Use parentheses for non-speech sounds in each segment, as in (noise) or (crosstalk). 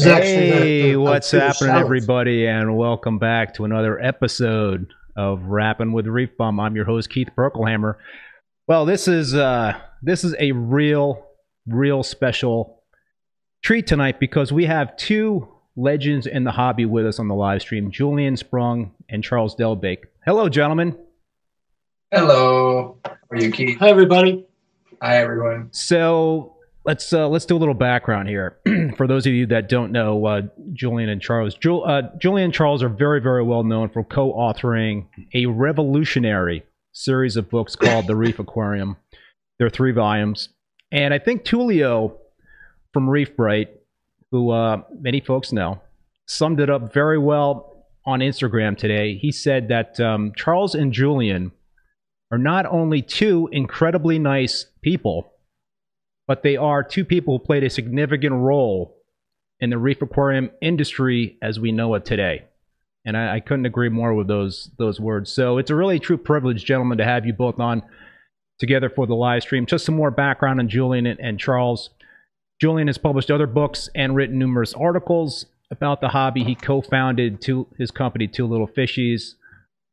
is actually the- Hey, the- the what's Swedish happening, everybody, and welcome back to another episode of Rapping with Reef Bum. I'm your host Keith Berkelhamer. Well, this is uh, this is a real, real special treat tonight because we have two legends in the hobby with us on the live stream: Julian Sprung and Charles Delbeek. Hello, gentlemen. Hello. How are you, Keith? Hi, everybody. Hi, everyone. So let's uh, let's do a little background here. (clears throat) for those of you that don't know, uh, Julian and Charles, Jul- uh, Julian and Charles are very very well known for co-authoring a revolutionary series of books called The Reef Aquarium. There are three volumes, and I think Tulio from Reef Brite, who uh, many folks know, summed it up very well on Instagram today. He said that um, Charles and Julian are not only two incredibly nice people, but they are two people who played a significant role in the reef aquarium industry as we know it today. And I, I couldn't agree more with those those words. So it's a really true privilege, gentlemen, to have you both on together for the live stream. Just some more background on Julian and, and Charles. Julian has published other books and written numerous articles about the hobby. He co-founded two, his company, Two Little Fishies,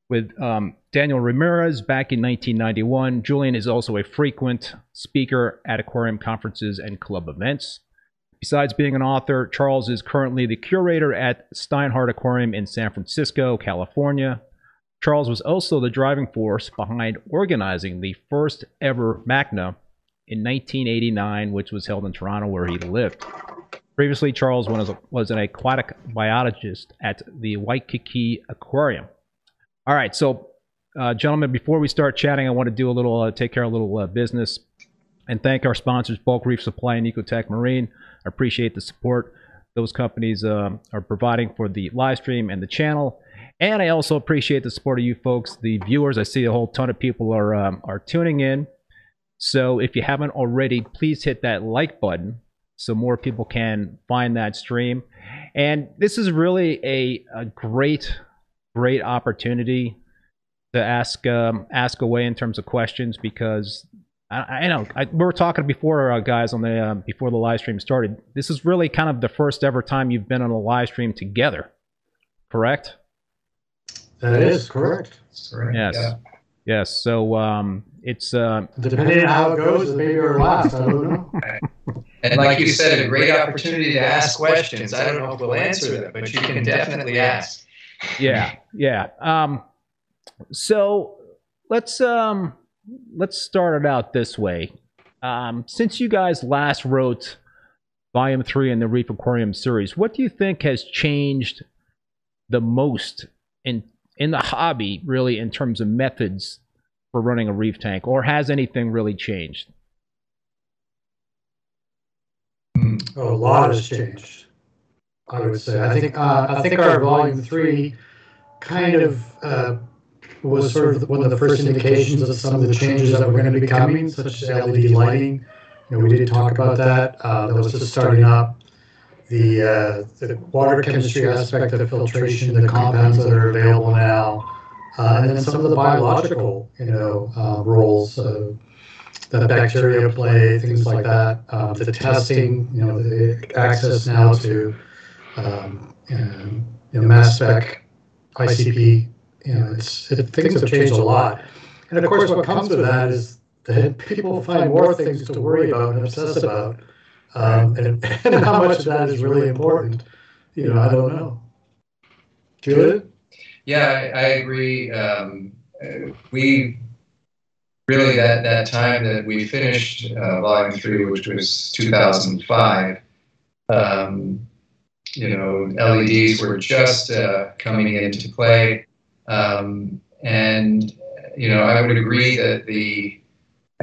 with um, Daniel Ramirez back in 1991. Julian is also a frequent speaker at aquarium conferences and club events. Besides being an author, Charles is currently the curator at Steinhart Aquarium in San Francisco, California. Charles was also the driving force behind organizing the first ever MACNA in 1989, which was held in Toronto, where he lived. Previously, Charles was, was an aquatic biologist at the Waikiki Aquarium. All right, so uh, gentlemen, before we start chatting, I want to do a little, uh, take care of a little uh, business, and thank our sponsors, Bulk Reef Supply and Ecotech Marine. I appreciate the support those companies um, are providing for the live stream and the channel, and I also appreciate the support of you folks, the viewers. I see a whole ton of people are um, are tuning in. So if you haven't already, please hit that like button so more people can find that stream. And this is really a, a great great opportunity to ask um, ask away in terms of questions because I, I know I, we were talking before, uh, guys, on the uh, before the live stream started. This is really kind of the first ever time you've been on a live stream together, correct? That is correct. Correct. Yes, Yeah. yes. So um, it's uh, Depending on how it goes, maybe our last. I don't know. (laughs) And like you said, a great opportunity to ask questions. I don't know if we'll answer them, but you can definitely ask. yeah, yeah. Um, so let's um, let's start it out this way. Um, since you guys last wrote Volume Three in the Reef Aquarium series, what do you think has changed the most in in the hobby, really, in terms of methods for running a reef tank, or has anything really changed? Oh, a lot has changed. I would say. I think. Uh, I think our volume three kind of uh, was sort of one of the first indications of some of the changes that were going to be coming, such as LED lighting. You know, we did talk about that. Uh, that was just starting up. The uh, the water chemistry aspect of filtration, the compounds that are available now, uh, and then some of the biological, you know, uh, roles. That bacteria play, things like that. Um, the testing, you know, the access now to, um, you know, mass spec, ICP, you know, it's, it, things have changed a lot. And of course, what comes with that is that people find more things to worry about and obsess about. Um, and, and how much of that is really important, you know, I don't know. Julian? Yeah, I, I agree. Um, we really that that time that we finished uh, volume three, which was 2005. Um, you know, LEDs were just uh, coming into play, um, and you know, I would agree that the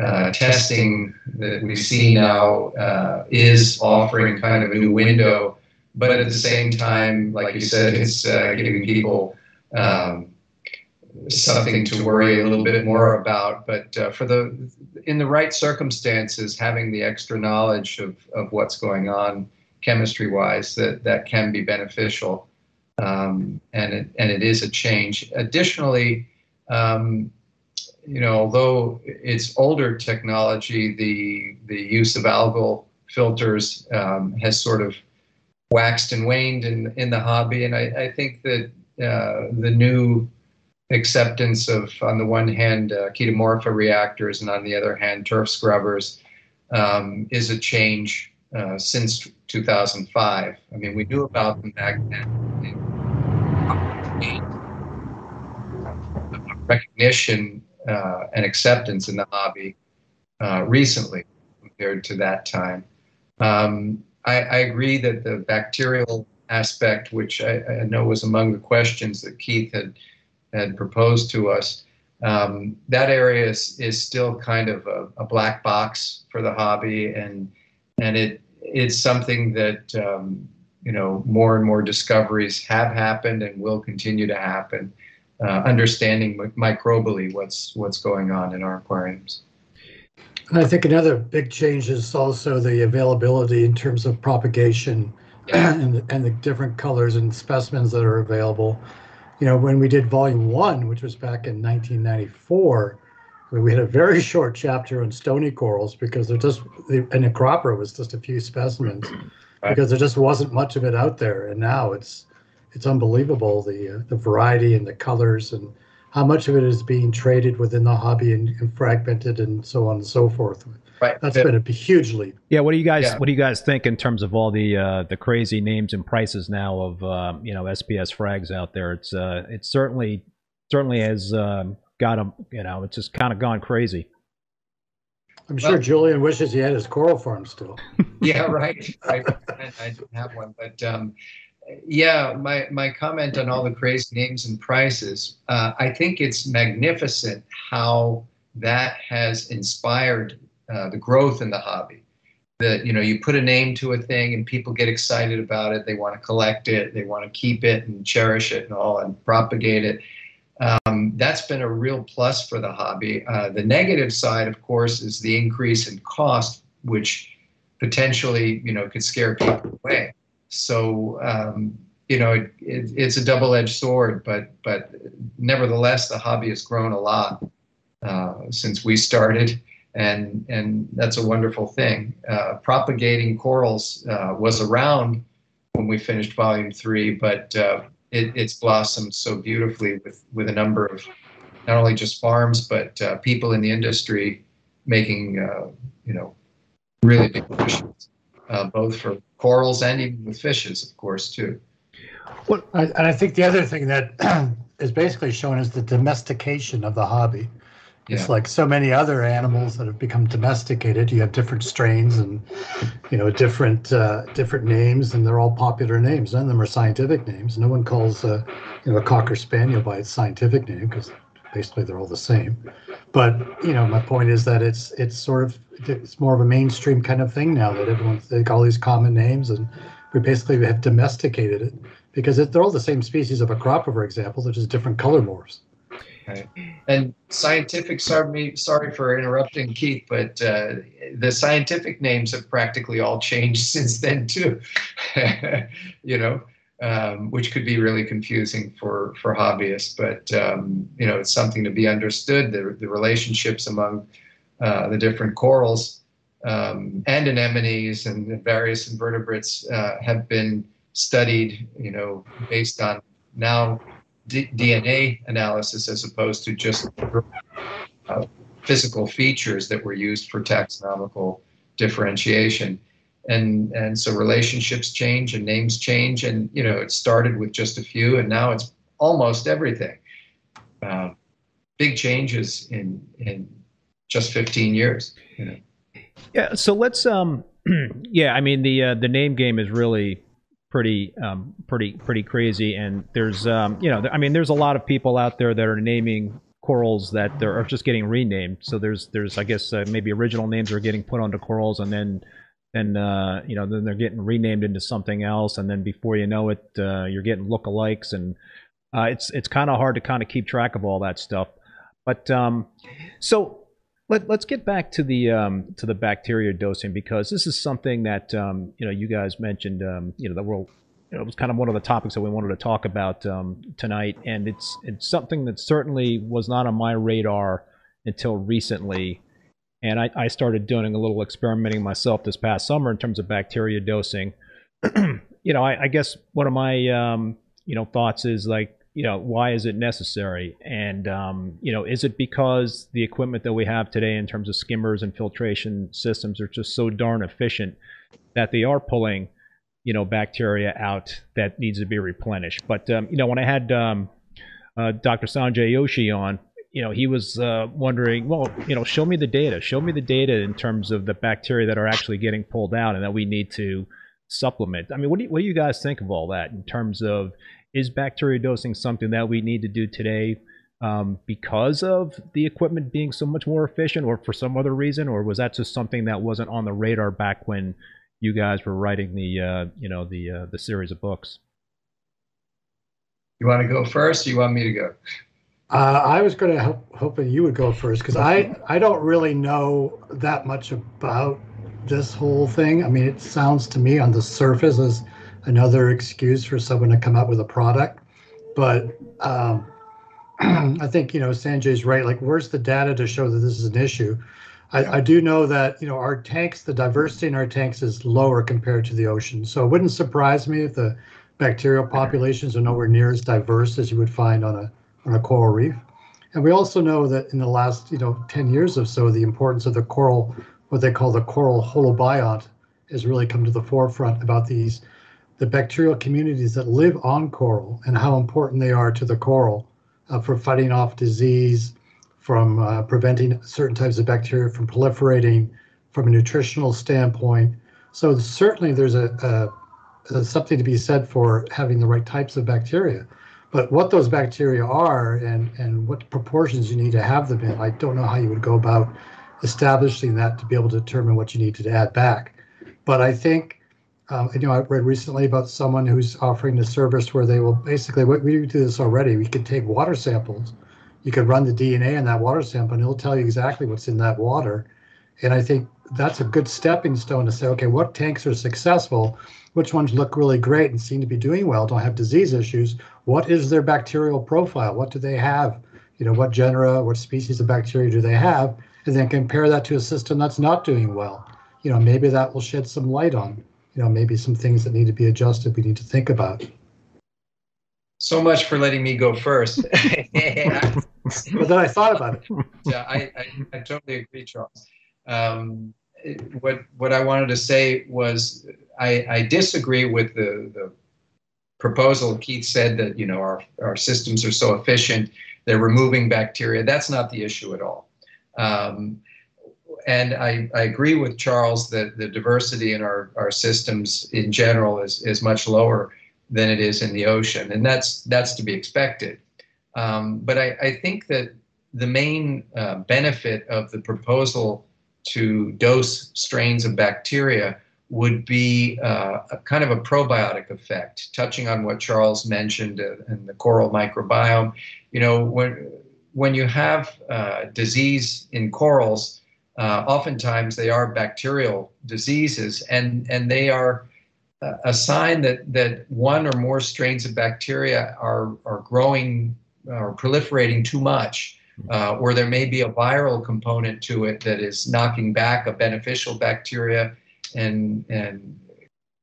uh, testing that we see now uh, is offering kind of a new window, but at the same time, like you said, it's uh, giving people um, something to worry a little bit more about. But uh, for the in the right circumstances, having the extra knowledge of, of what's going on chemistry wise, that that can be beneficial. Um, and it, and it is a change. Additionally, um, you know, although it's older technology, the the use of algal filters um, has sort of waxed and waned in in the hobby, and I, I think that uh, the new acceptance of, on the one hand, uh, chaetomorpha reactors, and on the other hand, turf scrubbers, um, is a change uh, since 2005. I mean, we knew about them back then. Recognition uh, and acceptance in the hobby uh, recently compared to that time. Um, I, I, agree that the bacterial aspect, which I, I, know was among the questions that Keith had had proposed to us, um, that area is, is still kind of a, a, black box for the hobby, and and it it's something that um, you know more and more discoveries have happened and will continue to happen. Uh, understanding microbially what's what's going on in our aquariums. And I think another big change is also the availability in terms of propagation yeah. (clears throat) and, and the different colors and specimens that are available. You know, when we did volume one, which was back in 1994, we had a very short chapter on stony corals because there just, and the Acropora was just a few specimens because there just wasn't much of it out there. And now it's, it's unbelievable the uh, the variety and the colors and how much of it is being traded within the hobby and, and fragmented and so on and so forth. Right. That's been a huge leap. Yeah. What do you guys yeah. What do you guys think in terms of all the uh, the crazy names and prices now of uh, you know SPS frags out there? It's uh, it's certainly certainly has um, got them. You know, it's just kind of gone crazy. I'm sure well, Julian wishes he had his coral farm still. (laughs) yeah, right. I, I, don't have one, but um, yeah, my, my comment on all the crazy names and prices, uh, I think it's magnificent how that has inspired uh, the growth in the hobby. That, you know, you put a name to a thing and people get excited about it. They want to collect it, they want to keep it and cherish it and all and propagate it. Um, that's been a real plus for the hobby. Uh, the negative side, of course, is the increase in cost, which potentially, you know, could scare people away. So um, you know, it, it, it's a double-edged sword, but but nevertheless, the hobby has grown a lot uh, since we started, and and that's a wonderful thing. Uh, propagating corals uh, was around when we finished volume three, but uh, it, it's blossomed so beautifully with with a number of not only just farms but uh, people in the industry making uh, you know really big pushes, both for corals and even with fishes, of course, too. Well, and I think the other thing that (clears throat) is basically shown is the domestication of the hobby. It's like so many other animals that have become domesticated. You have different strains and you know different uh, different names, and they're all popular names. None of them are scientific names. No one calls uh, you know a cocker spaniel by its scientific name because basically they're all the same. But you know, my point is that it's it's sort of it's more of a mainstream kind of thing now that everyone's they all these common names and we basically have domesticated it because it, they're all the same species of Acropora, for example, they're just different color morphs. And scientific, sorry, sorry for interrupting Keith, but uh, the scientific names have practically all changed (laughs) since then too. (laughs) you know, um, which could be really confusing for for hobbyists. But um, you know, it's something to be understood. The the relationships among uh, the different corals um, and anemones and various invertebrates uh, have been studied. You know, based on now D- DNA analysis as opposed to just uh, physical features that were used for taxonomical differentiation. And and so relationships change and names change and you know it started with just a few and now it's almost everything. Um, big changes in in just 15 years you know. Yeah so let's um (clears throat) yeah i mean the uh, the name game is really pretty um pretty pretty crazy. And there's um you know i mean there's a lot of people out there that are naming corals that are just getting renamed. So there's there's i guess uh, maybe original names are getting put onto corals and then and uh, you know then they're getting renamed into something else, and then before you know it, uh, you're getting lookalikes, and uh, it's it's kind of hard to kind of keep track of all that stuff. But um, so let, us get back to the um, to the bacteria dosing because this is something that um, you know you guys mentioned. Um, you know that you know, it was kind of one of the topics that we wanted to talk about um, tonight, and it's it's something that certainly was not on my radar until recently. And I, I started doing a little experimenting myself this past summer in terms of bacteria dosing. (clears throat) you know, I, I guess one of my um, you know thoughts is like, you know, why is it necessary? And um, you know, is it because the equipment that we have today in terms of skimmers and filtration systems are just so darn efficient that they are pulling, you know, bacteria out that needs to be replenished? But um, you know, when I had um, uh, Dr. Sanjay Joshi on, you know, he was uh, wondering, well, you know, show me the data. Show me the data in terms of the bacteria that are actually getting pulled out and that we need to supplement. I mean, what do you, what do you guys think of all that in terms of is bacteria dosing something that we need to do today um, because of the equipment being so much more efficient, or for some other reason, or was that just something that wasn't on the radar back when you guys were writing the uh, you know the uh, the series of books? You want to go first? Or you want me to go? Uh, I was going to hope hoping you would go first because I I don't really know that much about this whole thing. I mean, it sounds to me on the surface as another excuse for someone to come up with a product, but um, (clears throat) I think you know Sanjay's right. Like, where's the data to show that this is an issue? I, I do know that you know our tanks, the diversity in our tanks is lower compared to the ocean, so it wouldn't surprise me if the bacterial populations are nowhere near as diverse as you would find on a on a coral reef. And we also know that in the last, you know, 10 years or so, the importance of the coral, what they call the coral holobiont, has really come to the forefront about these, the bacterial communities that live on coral and how important they are to the coral uh, for fighting off disease, from uh, preventing certain types of bacteria from proliferating, from a nutritional standpoint. So certainly there's a, a, a something to be said for having the right types of bacteria. But what those bacteria are and, and what proportions you need to have them in, I don't know how you would go about establishing that to be able to determine what you need to add back. But I think, um, you know, I read recently about someone who's offering a service where they will basically, we do this already, we could take water samples, you could run the DNA in that water sample and it'll tell you exactly what's in that water. And I think that's a good stepping stone to say, okay, what tanks are successful? Which ones look really great and seem to be doing well, don't have disease issues? What is their bacterial profile? What do they have? You know, what genera, what species of bacteria do they have? And then compare that to a system that's not doing well. You know, maybe that will shed some light on, you know, maybe some things that need to be adjusted we need to think about. So much for letting me go first. (laughs) but then I thought about it. Yeah, I, I, I totally agree, Charles. Um, what what I wanted to say was I, I disagree with the, the proposal. Keith said that you know our, our systems are so efficient, they're removing bacteria. That's not the issue at all. Um, and I, I agree with Charles that the diversity in our, our systems in general is, is much lower than it is in the ocean, and that's that's to be expected. Um, but I, I think that the main uh, benefit of the proposal to dose strains of bacteria would be uh, a kind of a probiotic effect, touching on what Charles mentioned in the coral microbiome. You know, when when you have uh, disease in corals, uh, oftentimes they are bacterial diseases, and and they are a sign that that one or more strains of bacteria are are growing or proliferating too much uh, or there may be a viral component to it that is knocking back a beneficial bacteria and and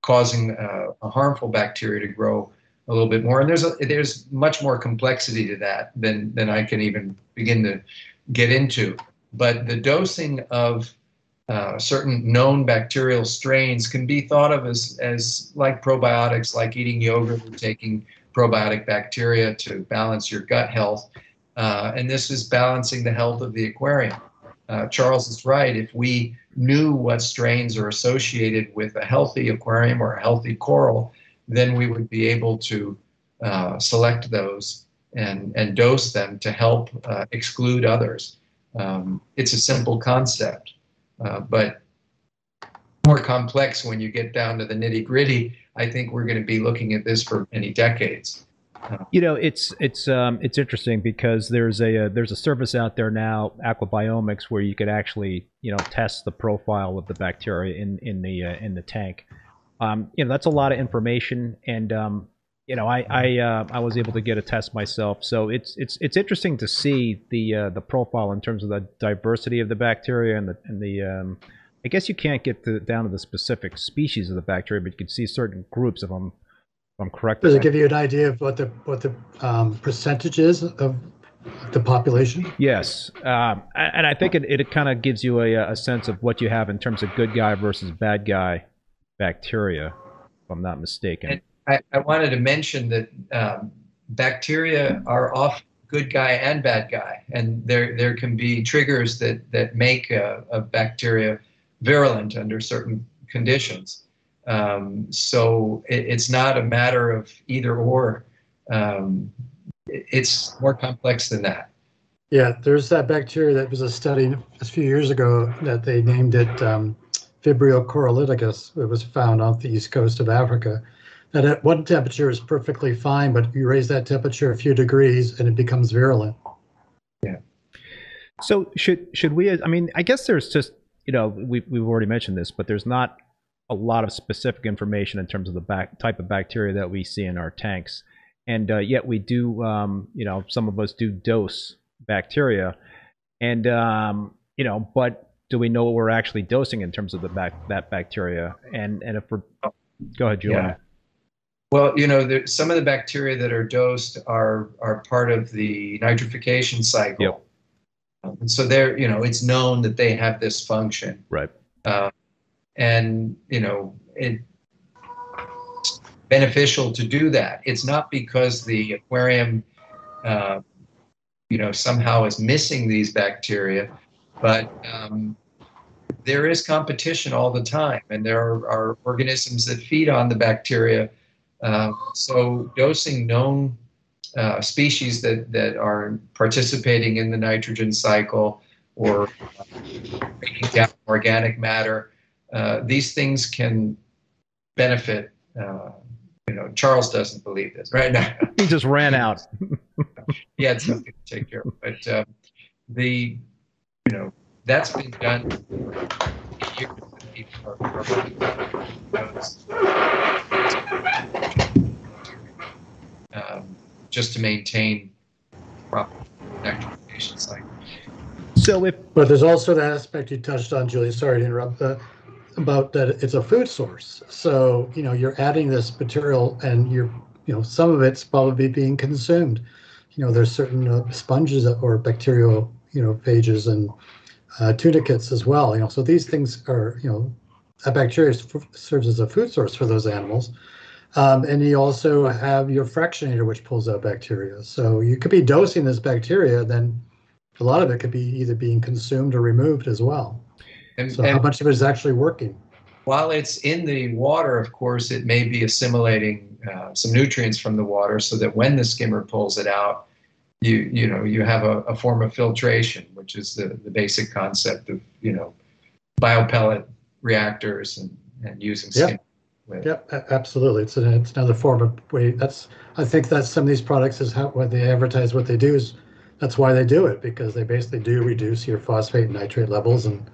causing uh, a harmful bacteria to grow a little bit more. And there's a, there's much more complexity to that than than I can even begin to get into. But the dosing of uh, certain known bacterial strains can be thought of as, as like probiotics, like eating yogurt or taking probiotic bacteria to balance your gut health. Uh, and this is balancing the health of the aquarium. Uh, Charles is right. If we knew what strains are associated with a healthy aquarium or a healthy coral, then we would be able to uh, select those and, and dose them to help uh, exclude others. Um, it's a simple concept, uh, but more complex when you get down to the nitty gritty. I think we're going to be looking at this for many decades. You know, it's it's um, it's interesting because there's a, a, there's a service out there now, Aquabiomics, where you could actually you know test the profile of the bacteria in in the uh, in the tank. Um, you know, that's a lot of information, and um, you know, I I uh, I was able to get a test myself, so it's it's it's interesting to see the uh, the profile in terms of the diversity of the bacteria and the and the um, I guess you can't get to, down to the specific species of the bacteria, but you can see certain groups. If I'm, if I'm correct. Does it give you an idea of what the what the um, percentage is of the population? Yes, um, and I think it, it kind of gives you a, a sense of what you have in terms of good guy versus bad guy bacteria, if I'm not mistaken. And I, I wanted to mention that um, bacteria are off good guy and bad guy, and there there can be triggers that that make a, a bacteria virulent under certain conditions. Um, so it, it's not a matter of either or. Um, it, it's more complex than that. Yeah, there's that bacteria that was a study a few years ago that they named it um, Vibrio. It was found off the east coast of Africa. That at one temperature is perfectly fine, but you raise that temperature a few degrees and it becomes virulent. Yeah. So should should we? I mean, I guess there's just you know, we, we've already mentioned this, but there's not a lot of specific information in terms of the back, type of bacteria that we see in our tanks. And uh, yet we do, um, you know, some of us do dose bacteria. And, um, you know, but do we know what we're actually dosing in terms of the back, that bacteria? And, and if we're, go ahead, Julian. Yeah. Well, you know, there, some of the bacteria that are dosed are, are part of the nitrification cycle. Yep um, so they're, you know, it's known that they have this function. Right. Uh, and, you know, it's beneficial to do that. It's not because the aquarium, uh, you know, somehow is missing these bacteria, but um, there is competition all the time, and there are, are organisms that feed on the bacteria. Uh, so dosing known uh, species that, that are participating in the nitrogen cycle or breaking down organic matter. Uh, these things can benefit. Uh, you know, Charles doesn't believe this right now. (laughs) he just ran out. he had something to take care of, but um, the you know that's been done for years. People are, um, just to maintain proper nitrification cycle. So if but there's also that aspect you touched on, Julie. Sorry to interrupt. Uh, about that it's a food source. So you know you're adding this material, and you're you know some of it's probably being consumed. You know there's certain uh, sponges or bacterial you know phages and uh, tunicates as well. You know so these things are you know a bacteria serves as a food source for those animals. Um, and you also have your fractionator, which pulls out bacteria. So you could be dosing this bacteria, then a lot of it could be either being consumed or removed as well. And, so and how much of it is actually working? While it's in the water, of course, it may be assimilating uh, some nutrients from the water, so that when the skimmer pulls it out, you you know you have a, a form of filtration, which is the, the basic concept of you know biopellet reactors and, and using skim. Yep. With. Yep, absolutely. It's an, it's another form of way. That's I think that some of these products is how when they advertise what they do is that's why they do it because they basically do reduce your phosphate and nitrate levels and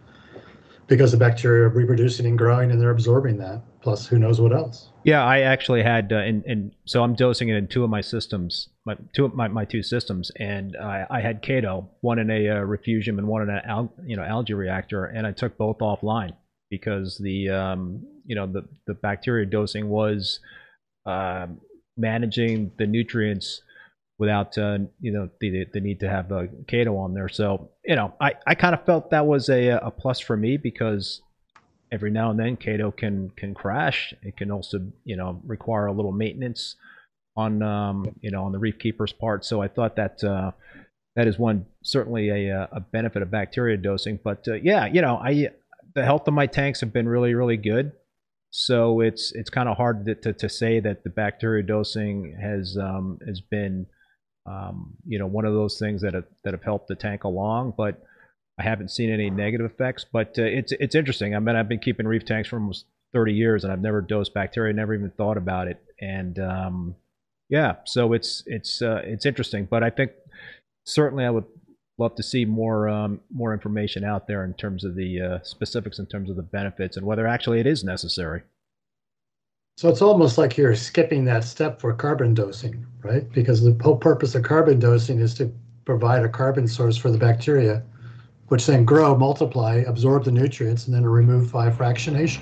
because the bacteria are reproducing and growing and they're absorbing that plus who knows what else yeah i actually had uh, and, and so i'm dosing it in two of my systems my two my, my two systems and i, I had chaeto one in a uh, refugium and one in an al, you know algae reactor and i took both offline because the um, you know the the bacteria dosing was uh, managing the nutrients without uh, you know the the need to have a chaeto on there. So you know I, I kind of felt that was a a plus for me because every now and then chaeto can can crash. It can also you know require a little maintenance on um, you know on the reef keeper's part. So I thought that. Uh, that is one certainly a, a benefit of bacteria dosing, but uh, yeah, you know, I the health of my tanks have been really, really good. So it's it's kind of hard to, to, say that the bacteria dosing has um, has been um, you know one of those things that have, that have helped the tank along. But I haven't seen any negative effects. But uh, it's it's interesting. I mean, I've been keeping reef tanks for almost 30 years, and I've never dosed bacteria. Never even thought about it. And um, yeah, so it's it's uh, it's interesting. But I think certainly I would love to see more um, more information out there in terms of the uh, specifics in terms of the benefits and whether actually it is necessary. So it's almost like you're skipping that step for carbon dosing, right? Because the whole purpose of carbon dosing is to provide a carbon source for the bacteria which then grow, multiply, absorb the nutrients, and then remove by fractionation.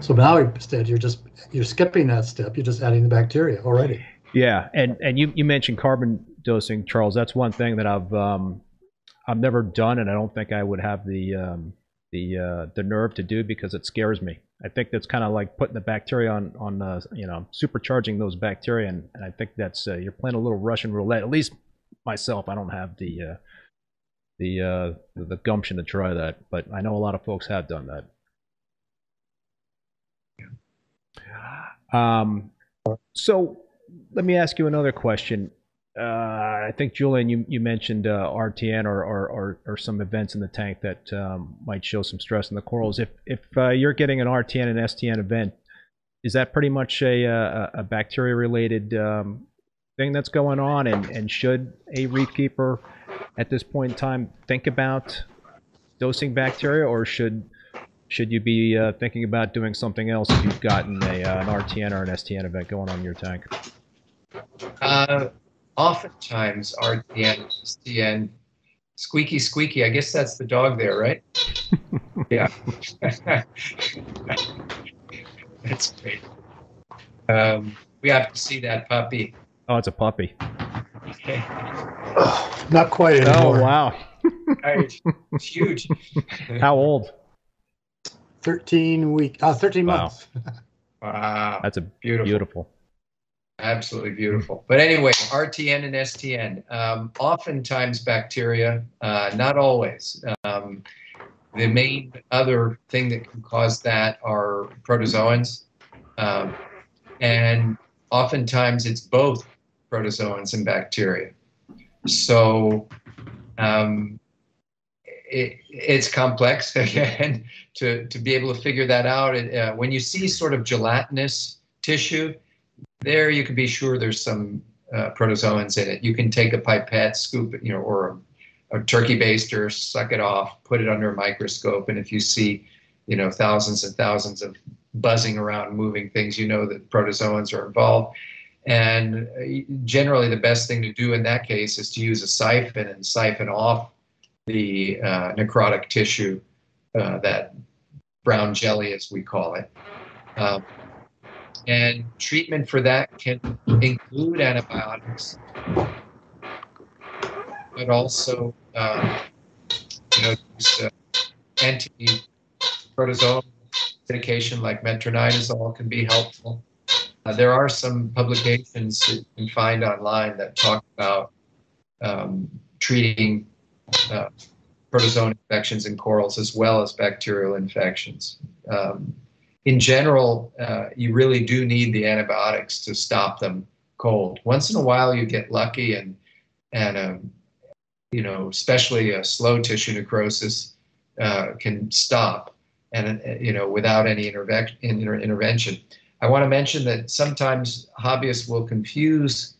So now instead you're just you're skipping that step. You're just adding the bacteria already. Yeah, and and you, you mentioned carbon dosing, Charles. That's one thing that I've um, I've never done, and I don't think I would have the um, the uh, the nerve to do because it scares me. I think that's kind of like putting the bacteria on on uh, you know supercharging those bacteria, and, and I think that's uh, you're playing a little Russian roulette. At least myself, I don't have the uh, the uh, the gumption to try that, but I know a lot of folks have done that. Um, so let me ask you another question. Uh, I think Julian, you, you mentioned uh, RTN or, or, or, or, some events in the tank that um, might show some stress in the corals. If if uh, you're getting an RTN and STN event, is that pretty much a a, a bacteria related um, thing that's going on? And and should a reef keeper at this point in time think about dosing bacteria, or should should you be uh, thinking about doing something else if you've gotten a, uh, an RTN or an STN event going on in your tank? Oftentimes, RTN, STN, squeaky, squeaky. I guess that's the dog there, right? (laughs) yeah. (laughs) that's great. Um, we have to see that puppy. Oh, it's a puppy. Okay. Not quite anymore. Oh wow! (laughs) Right. It's huge. How old? 13 week, uh, 13 Wow. months. Wow. That's a Beautiful. beautiful. Absolutely beautiful. But anyway, RTN and STN. Um, oftentimes bacteria, uh, not always. Um, the main other thing that can cause that are protozoans. Um, and oftentimes it's both protozoans and bacteria. So um, it, it's complex (laughs) again to, to be able to figure that out. It, uh, when you see sort of gelatinous tissue, there you can be sure there's some uh, protozoans in it. You can take a pipette, scoop it, you know, or a, a turkey baster, suck it off, put it under a microscope, and if you see, you know, thousands and thousands of buzzing around, moving things, you know that protozoans are involved. And uh, generally, the best thing to do in that case is to use a siphon and siphon off the uh, necrotic tissue, uh, that brown jelly, as we call it. Um, and treatment for that can include antibiotics, but also, uh, you know, uh, anti-protozoal medication like metronidazole can be helpful. Uh, there are some publications that you can find online that talk about um, treating uh, protozoan infections in corals as well as bacterial infections. Um, in general, uh, you really do need the antibiotics to stop them cold. Once in a while, you get lucky, and and um, you know, especially a slow tissue necrosis uh, can stop, and uh, you know, without any interve- inter- intervention. I want to mention that sometimes hobbyists will confuse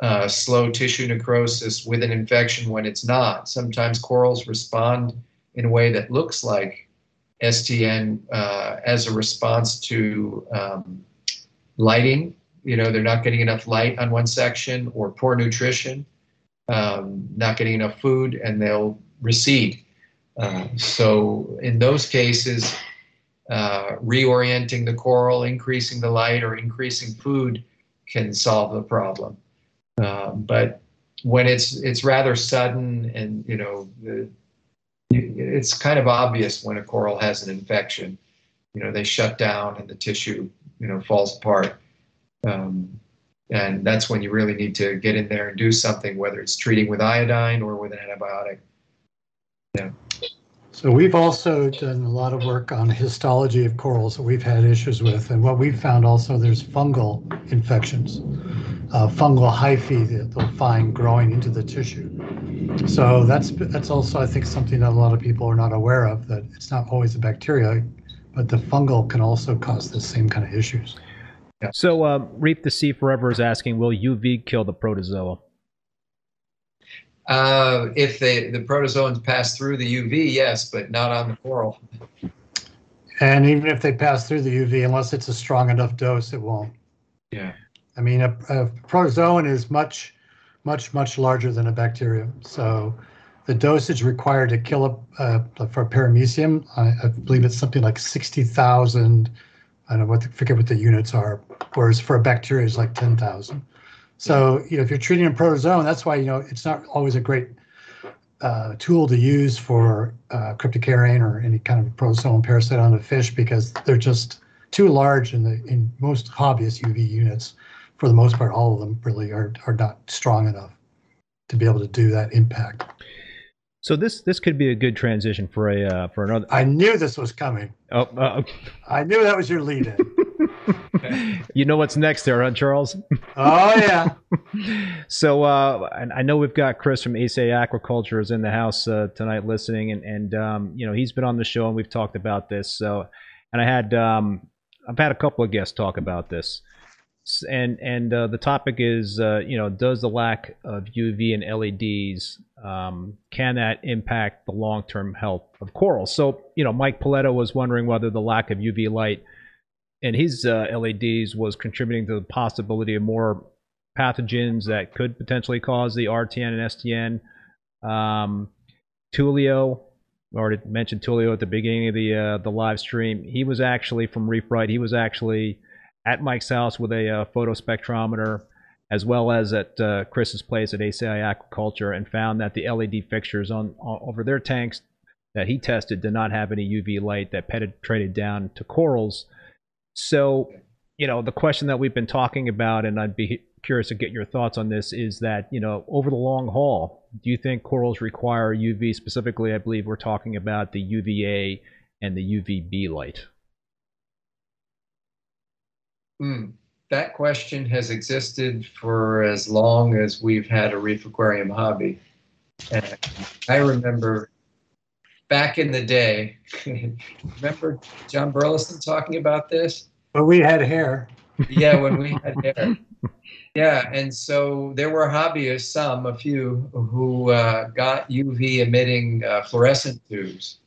uh, slow tissue necrosis with an infection when it's not. Sometimes corals respond in a way that looks like STN uh, as a response to um, lighting. You know, they're not getting enough light on one section or poor nutrition, um, not getting enough food, and they'll recede. Uh, so in those cases, uh, reorienting the coral, increasing the light, or increasing food can solve the problem. Um, but when it's it's rather sudden and you know the, it's kind of obvious when a coral has an infection. You know they shut down and the tissue you know falls apart, um, and that's when you really need to get in there and do something, whether it's treating with iodine or with an antibiotic. Yeah. So we've also done a lot of work on histology of corals that we've had issues with, and what we've found also there's fungal infections, uh, fungal hyphae that they'll find growing into the tissue. So that's that's also I think something that a lot of people are not aware of that it's not always a bacteria, but the fungal can also cause the same kind of issues. So, uh, Reap the Sea Forever is asking, will UV kill the protozoa? Uh, if they, the protozoans pass through the UV, yes, but not on the coral. And even if they pass through the UV, unless it's a strong enough dose, it won't. Yeah. I mean, a, a protozoan is much, much, much larger than a bacterium. So the dosage required to kill a uh, for a paramecium, I, I, believe it's something like sixty thousand. I don't know what the, forget what the units are. Whereas for a bacteria, it's like ten thousand. So you know, if you're treating a protozoan, that's why you know it's not always a great uh, tool to use for uh, cryptocaryon or any kind of protozoan parasite on the fish because they're just too large in the in most hobbyist UV units. For the most part, all of them really are are not strong enough to be able to do that impact. So this this could be a good transition for a uh, for another. I knew this was coming. Oh, uh, I knew that was your lead in. (laughs) you know what's next there, huh, Charles? Oh yeah. (laughs) so uh, I know we've got Chris from ACI Aquaculture is in the house uh, tonight listening, and and um, you know he's been on the show and we've talked about this. So, and I had um, I've had a couple of guests talk about this and and uh, the topic is uh, you know does the lack of UV and LEDs um, can that impact the long term health of corals? So you know Mike Paletta was wondering whether the lack of UV light in his uh, LEDs was contributing to the possibility of more pathogens that could potentially cause the RTN and STN. Um, Tulio, already mentioned Tulio at the beginning of the uh, the live stream. He was actually from Reef Right. He was actually at Mike's house with a uh, photo spectrometer, as well as at uh, Chris's place at ACI Aquaculture, and found that the LED fixtures on, on, over their tanks that he tested did not have any UV light that penetrated down to corals. So, you know, the question that we've been talking about, and I'd be curious to get your thoughts on this, is that you know, over the long haul, do you think corals require UV? Specifically, I believe we're talking about the UVA and the UVB light. Mm, that question has existed for as long as we've had a reef aquarium hobby. And I remember back in the day, (laughs) remember John Burleson talking about this? But we had hair. Yeah, when we had hair. Yeah, and so there were hobbyists, some, a few, who uh, got UV emitting uh, fluorescent tubes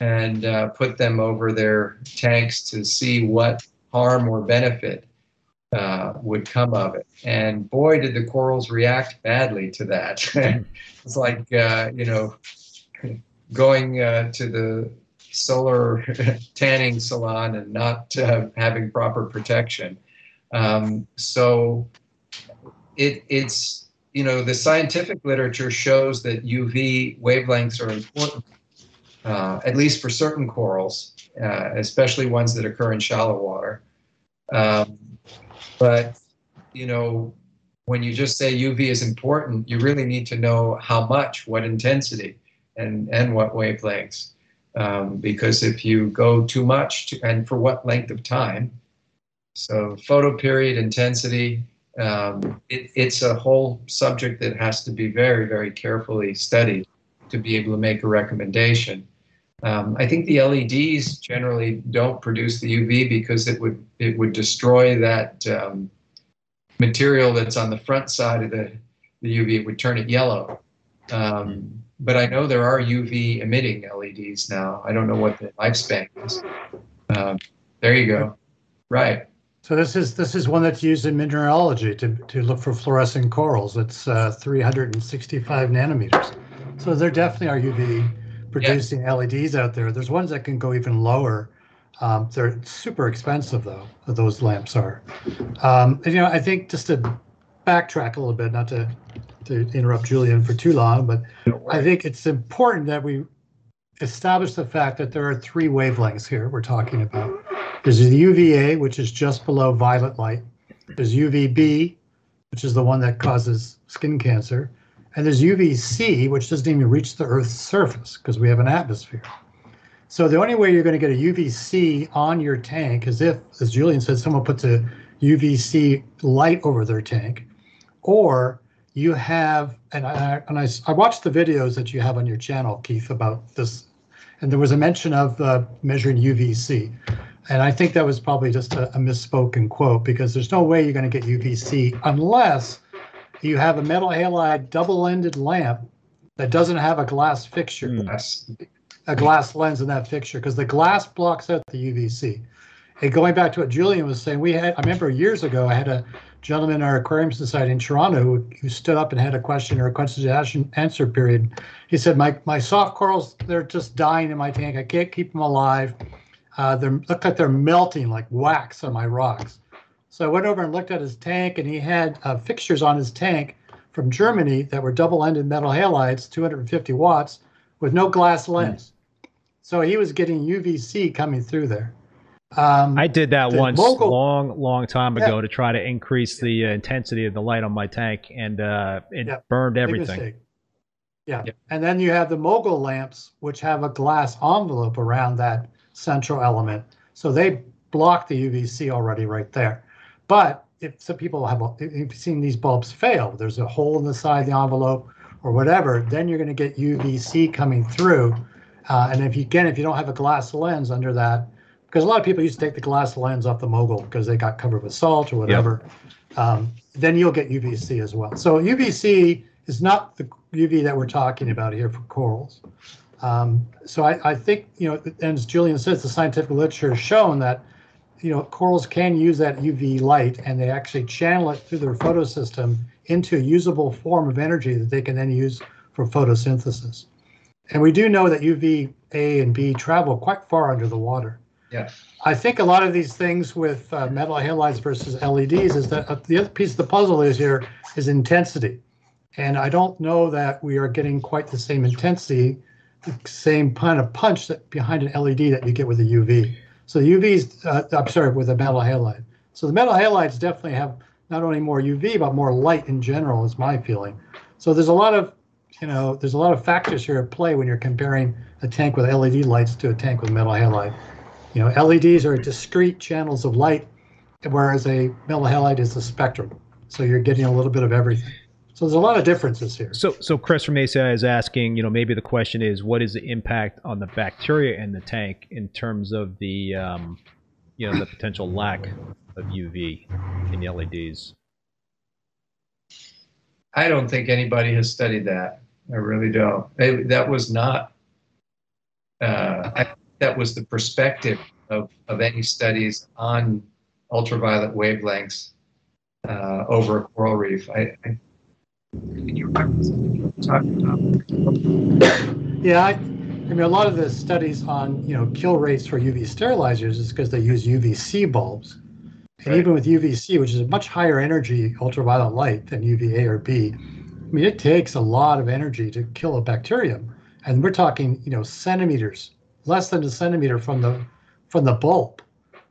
and uh, put them over their tanks to see what harm or benefit uh, would come of it. And boy, did the corals react badly to that. (laughs) it's like, uh, you know, going uh, to the solar (laughs) tanning salon and not uh, having proper protection. Um, so it, it's, you know, the scientific literature shows that UV wavelengths are important, uh, at least for certain corals uh, especially ones that occur in shallow water. Um, but, you know, when you just say UV is important, you really need to know how much, what intensity, and, and what wavelengths. Um, because if you go too much, to, and for what length of time, so photo period, intensity, um, it, it's a whole subject that has to be very, very carefully studied to be able to make a recommendation. Um, I think the LEDs generally don't produce the UV because it would it would destroy that um, material that's on the front side of the, the UV. It would turn it yellow. Um, but I know there are UV emitting LEDs now. I don't know what the lifespan is. Um, there you go. Right. So this is this is one that's used in mineralogy to, to look for fluorescent corals. It's uh, 365 nanometers. So there definitely are UV producing yeah. LEDs out there. There's ones that can go even lower. Um, they're super expensive though. Those lamps are. Um, and, you know, I think just to backtrack a little bit, not to to interrupt Julian for too long, but I think it's important that we establish the fact that there are three wavelengths here we're talking about. There's the UVA, which is just below violet light. There's UVB, which is the one that causes skin cancer. And there's UVC, which doesn't even reach the Earth's surface because we have an atmosphere. So the only way you're going to get a UVC on your tank is if, as Julian said, someone puts a UVC light over their tank, or you have, and I, and I, I watched the videos that you have on your channel, Keith, about this, and there was a mention of uh, measuring UVC. And I think that was probably just a, a misspoken quote because there's no way you're going to get UVC unless you have a metal halide double-ended lamp that doesn't have a glass fixture, mm. a glass lens in that fixture, because the glass blocks out the UVC. And going back to what Julian was saying, we had, I remember years ago, I had a gentleman in our aquarium society in Toronto who, who stood up and had a question or a question and answer period. He said, "My my soft corals, they're just dying in my tank. I can't keep them alive. Uh, they look like they're melting like wax on my rocks." So I went over and looked at his tank, and he had uh, fixtures on his tank from Germany that were double-ended metal halides, 250 watts, with no glass lens. So he was getting UVC coming through there. Um, I did that once, local- long, long time ago, Yeah. to try to increase the uh, intensity of the light on my tank, and uh, it Yeah. burned everything. Yeah. Yeah. And then you have the mogul lamps, which have a glass envelope around that central element. So they block the UVC already right there. But if some people have, you've seen these bulbs fail, there's a hole in the side of the envelope or whatever, then you're going to get UVC coming through. Uh, and if you, again, if you don't have a glass lens under that, because a lot of people used to take the glass lens off the mogul because they got covered with salt or whatever, um, then you'll get UVC as well. So UVC is not the UV that we're talking about here for corals. Um, so I, I think, you know, and as Julian says, the scientific literature has shown that, you know, corals can use that UV light and they actually channel it through their photosystem into a usable form of energy that they can then use for photosynthesis. And we do know that UV A and B travel quite far under the water. Yeah. I think a lot of these things with uh, metal halides versus LEDs is that uh, the other piece of the puzzle is here is intensity. And I don't know that we are getting quite the same intensity, the same kind of punch that behind an LED that you get with a UV. So the UVs, uh, I'm sorry, with a metal halide. So the metal halides definitely have not only more UV, but more light in general, is my feeling. So there's a lot of, you know, there's a lot of factors here at play when you're comparing a tank with LED lights to a tank with metal halide. You know, LEDs are discrete channels of light, whereas a metal halide is a spectrum. So you're getting a little bit of everything. So there's a lot of differences here. So, so Chris from ACI is asking, you know, maybe the question is, what is the impact on the bacteria in the tank in terms of the, um, you know, the potential lack of UV in the LEDs? I don't think anybody has studied that. I really don't. It- that was not. Uh, I, that was the perspective of, of any studies on ultraviolet wavelengths uh, over a coral reef. I, I, can you remember something you were talking about? Yeah, I, I mean, a lot of the studies on, you know, kill rates for UV sterilizers is because they use UVC bulbs. And Right. even with UVC, which is a much higher energy ultraviolet light than UVA or B, I mean, it takes a lot of energy to kill a bacterium. And we're talking, you know, centimeters, less than a centimeter from the from the bulb.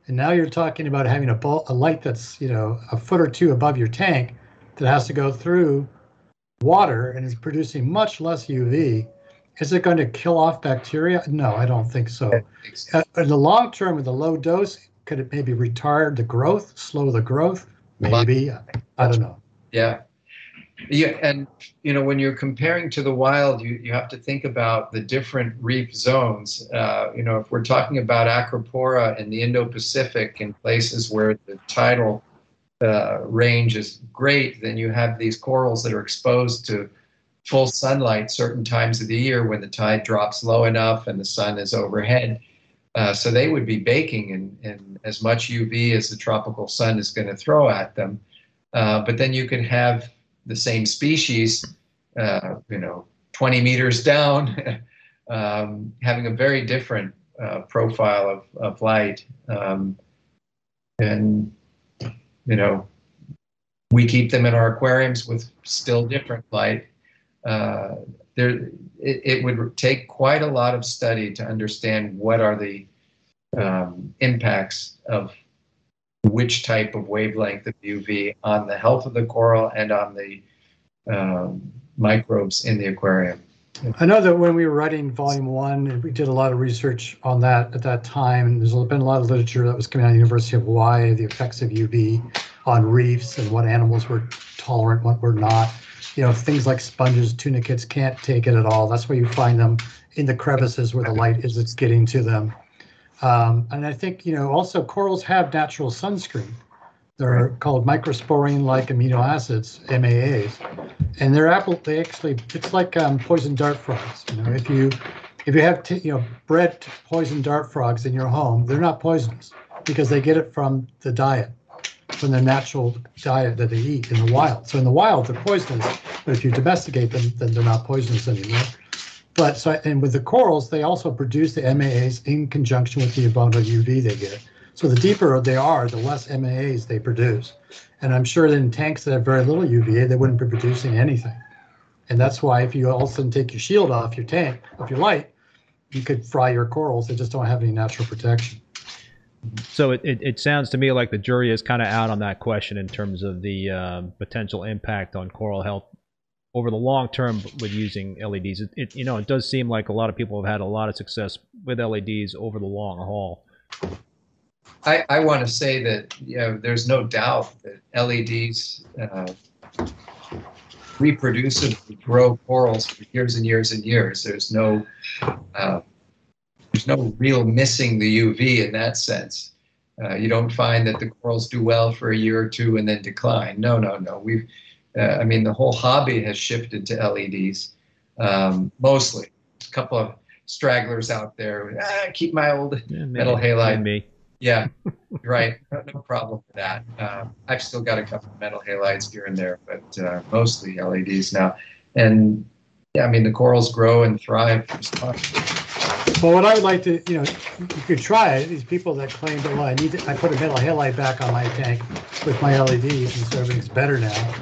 And now you're talking about having a bulb, a light that's, you know, a foot or two above your tank that has to go through water and is producing much less UV. Is it going to kill off bacteria? No, I don't think so. Uh, in the long term, with a low dose, could it maybe retard the growth, slow the growth? Maybe. I don't know. Yeah. Yeah, and you know when you're comparing to the wild, you, you have to think about the different reef zones. Uh, you know, if we're talking about Acropora in the Indo-Pacific, in places where the tidal uh, range is great, then you have these corals that are exposed to full sunlight certain times of the year when the tide drops low enough and the sun is overhead. Uh, so they would be baking in, in as much UV as the tropical sun is going to throw at them. Uh, but then you can have the same species, uh, you know, 20 meters down, (laughs) um, having a very different uh, profile of, of light. Um, and, you know, we keep them in our aquariums with still different light. Uh, there, it, it would take quite a lot of study to understand what are the um, impacts of which type of wavelength of UV on the health of the coral and on the um, microbes in the aquarium. I know that when we were writing volume one, we did a lot of research on that at that time, and there's been a lot of literature that was coming out of the University of Hawaii, the effects of UV on reefs and what animals were tolerant, what were not. You know, things like sponges, tunicates can't take it at all. That's where you find them in the crevices where the light is it's getting to them. Um, and I think, you know, also corals have natural sunscreen. They're called mycosporine-like amino acids, MAAs, and they're apple. They actually, it's like um, poison dart frogs. You know, if you if you have t- you know bred poison dart frogs in your home, they're not poisonous because they get it from the diet. from their natural diet that they eat in the wild. So in the wild, they're poisonous, but if you domesticate them, then they're not poisonous anymore. But so, and with the corals, they also produce the MAAs in conjunction with the amount of UV they get. So the deeper they are, the less MAAs they produce. And I'm sure that in tanks that have very little UVA, they wouldn't be producing anything. And that's why if you all of a sudden take your shield off your tank, of your light, you could fry your corals. They just don't have any natural protection. So it, it, it sounds to me like the jury is kind of out on that question in terms of the um, potential impact on coral health over the long term with using LEDs. It, it, you know, it does seem like a lot of people have had a lot of success with LEDs over the long haul. I, I want to say that you know, there's no doubt that LEDs uh, reproducibly grow corals for years and years and years. There's no uh, there's no real missing the UV in that sense. Uh, you don't find that the corals do well for a year or two and then decline. No, no, no. We've uh, I mean, the whole hobby has shifted to LEDs um, mostly. A couple of stragglers out there. Ah, keep my old Yeah, metal halide. Me. Yeah, (laughs) right. No, no problem with that. Um, I've still got a couple of metal halides here and there, but uh, mostly LEDs now. And yeah, I mean, the corals grow and thrive just fine. Well, what I would like to, you know, you could try it. These people that claim that, well, I need, to, I put a metal halide back on my tank with my LEDs, and so everything's better now.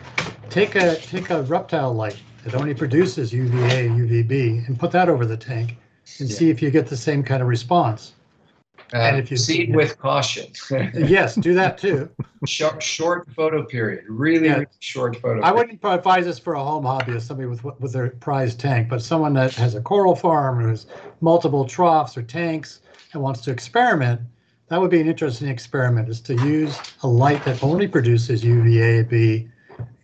Take a take a reptile light that only produces UVA and UVB, and put that over the tank, and Yeah. see if you get the same kind of response. And Uh, if you- proceed with caution. (laughs) yes, do that too. short, short photo period. Really, Yeah. really short photo. I period. wouldn't advise this for a home hobbyist, somebody with with their prized tank, but someone that has a coral farm or has multiple troughs or tanks and wants to experiment. That would be an interesting experiment: is to use a light that only produces UVA B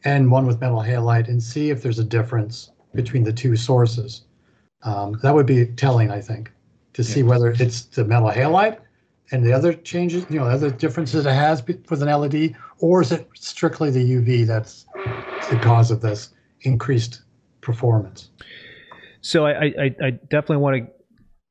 and one with metal halide, and see if there's a difference between the two sources. Um, that would be telling, I think, to see Yeah. whether it's the metal halide and the other changes, you know, other differences it has with an LED, or is it strictly the UV that's the cause of this increased performance? So I, I, I definitely want to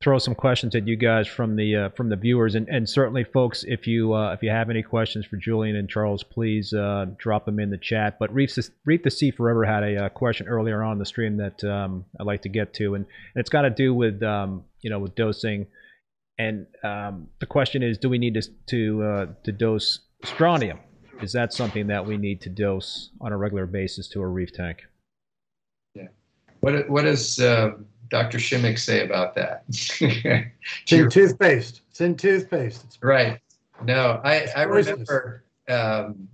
throw some questions at you guys from the uh, from the viewers, and, and certainly, folks, if you uh, if you have any questions for Julian and Charles, please uh, drop them in the chat. But Reef the, Reef the Sea Forever had a uh, question earlier on the stream that um, I'd like to get to, and, and it's got to do with um, you know with dosing, and um, the question is, do we need to to uh, to dose strontium? Is that something that we need to dose on a regular basis to a reef tank? What what does uh, Dr. Shimek say about that? (laughs) It's in toothpaste. It's in toothpaste. It's right. No, I I remember um,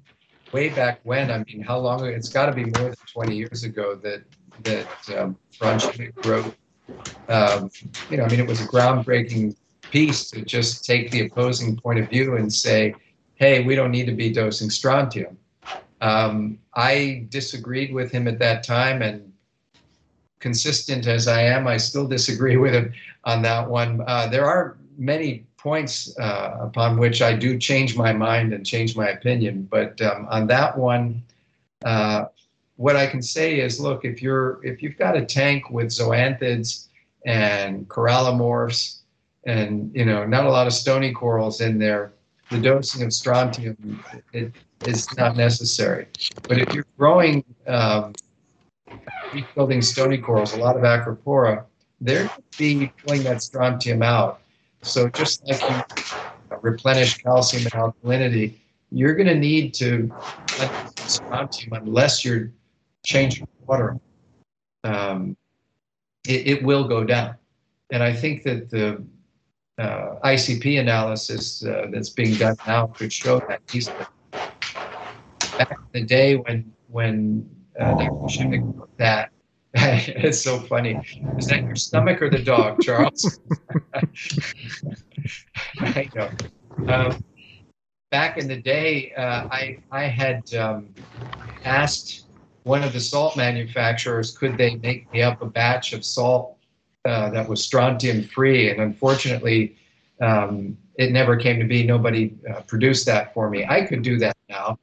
way back when. I mean, how long? ago? It's got to be more than 20 years ago that that um, Ron Shimek wrote. Um, you know, I mean, it was a groundbreaking piece to just take the opposing point of view and say, "Hey, we don't need to be dosing strontium." Um, I disagreed with him at that time, and consistent as I am, I still disagree with him on that one. Uh, there are many points uh, upon which I do change my mind and change my opinion, but um, on that one, uh, what I can say is, look, if you're if you've got a tank with zoanthids and corallomorphs, and you know not a lot of stony corals in there, the dosing of strontium it is not necessary. But if you're growing um, rebuilding stony corals, a lot of acropora, they're be pulling that strontium out. So just like you replenish calcium and alkalinity, you're going to need to let strontium unless you're changing water. Um, it, it will go down. And I think that the uh, ICP analysis uh, that's being done now could show that easily. Back in the day when when uh, Dr. Shimek wrote that, (laughs) it's so funny. Is that your stomach or the dog, Charles? (laughs) I know. Um, back in the day, uh, I I had um, asked one of the salt manufacturers, could they make me up a batch of salt uh, that was strontium free? And unfortunately, um, it never came to be. Nobody uh, produced that for me. I could do that now,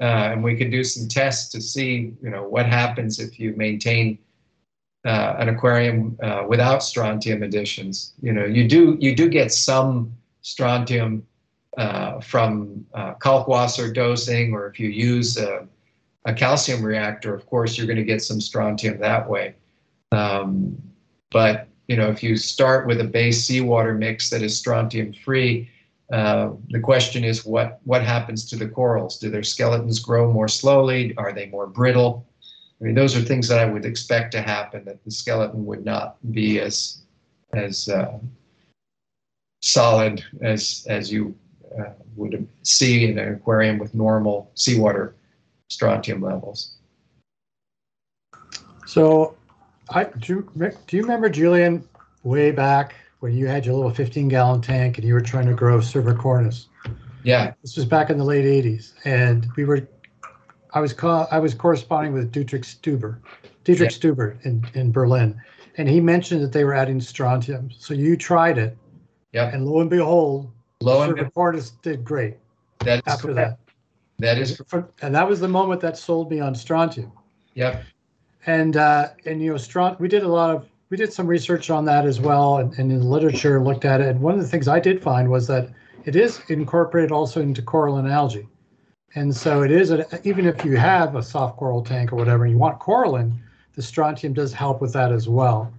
uh, and we could do some tests to see, you know, what happens if you maintain uh, an aquarium uh, without strontium additions. You know, you do you do get some strontium uh, from uh, Kalkwasser dosing, or if you use a, a, calcium reactor, of course, you're going to get some strontium that way. Um, but you know, if you start with a base seawater mix that is strontium free, uh, the question is what what happens to the corals? Do their skeletons grow more slowly? Are they more brittle? I mean, those are things that I would expect to happen. That the skeleton would not be as as uh, solid as as you uh, would see in an aquarium with normal seawater strontium levels. So, I do. Do you remember Julian way back when you had your little 15 gallon tank and you were trying to grow Cervicornis? Yeah. This was back in the late 80s, and we were. I was co- I was corresponding with Dietrich Stuber, Dietrich yeah. Stuber in, in Berlin, and he mentioned that they were adding strontium. So you tried it, yeah, and lo and behold, Lo and Cervicornis did great. That's after correct. that. That is, and that was the moment that sold me on strontium. Yep. And uh, and you know, stront. We did a lot of we did some research on that as well, and, and in the literature looked at it. And one of the things I did find was that it is incorporated also into coral and algae. And so it is, a, even if you have a soft coral tank or whatever, and you want coralline, the strontium does help with that as well.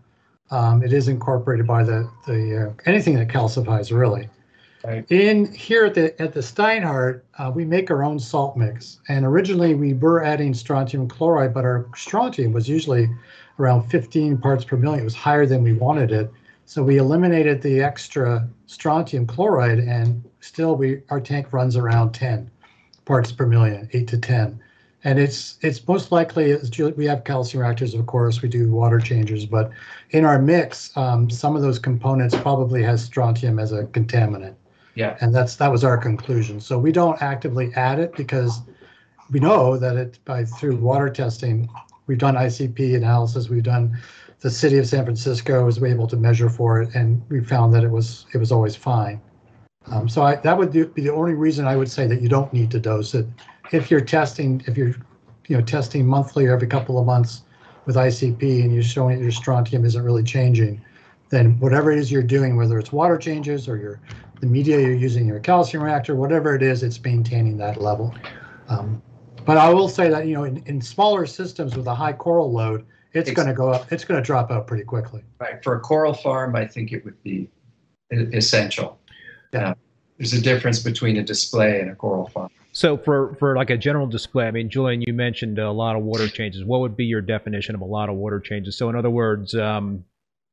Um, it is incorporated by the the uh, anything that calcifies really. Right. In here at the at the Steinhart, uh, we make our own salt mix, and originally we were adding strontium chloride, but our strontium was usually around 15 parts per million. It was higher than we wanted it, so we eliminated the extra strontium chloride, and still we our tank runs around 10 parts per million, eight to 10 and it's it's most likely we have calcium reactors of course we do water changers but in our mix um, some of those components probably has strontium as a contaminant. Yeah. And that's that was our conclusion. So we don't actively add it because we know that it by through water testing we've done icp analysis. We've done the city of san francisco was able to measure for it and we found that it was it was always fine. Um, so I, that would be the only reason i would say that you don't need to dose it. If you're testing, if you're, you know, testing monthly or every couple of months with ICP and you're showing that your strontium isn't really changing, then whatever it is you're doing, whether it's water changes or your the media you're using, your calcium reactor, whatever it is, it's maintaining that level. Um, but I will say that you know, in, in smaller systems with a high coral load, it's going to go up. It's going to drop out pretty quickly. Right. For a coral farm, I think it would be essential. Yeah. Uh, there's a difference between a display and a coral farm. So for for like a general display, I mean, Julian, you mentioned a lot of water changes. What would be your definition of a lot of water changes? So in other words, um,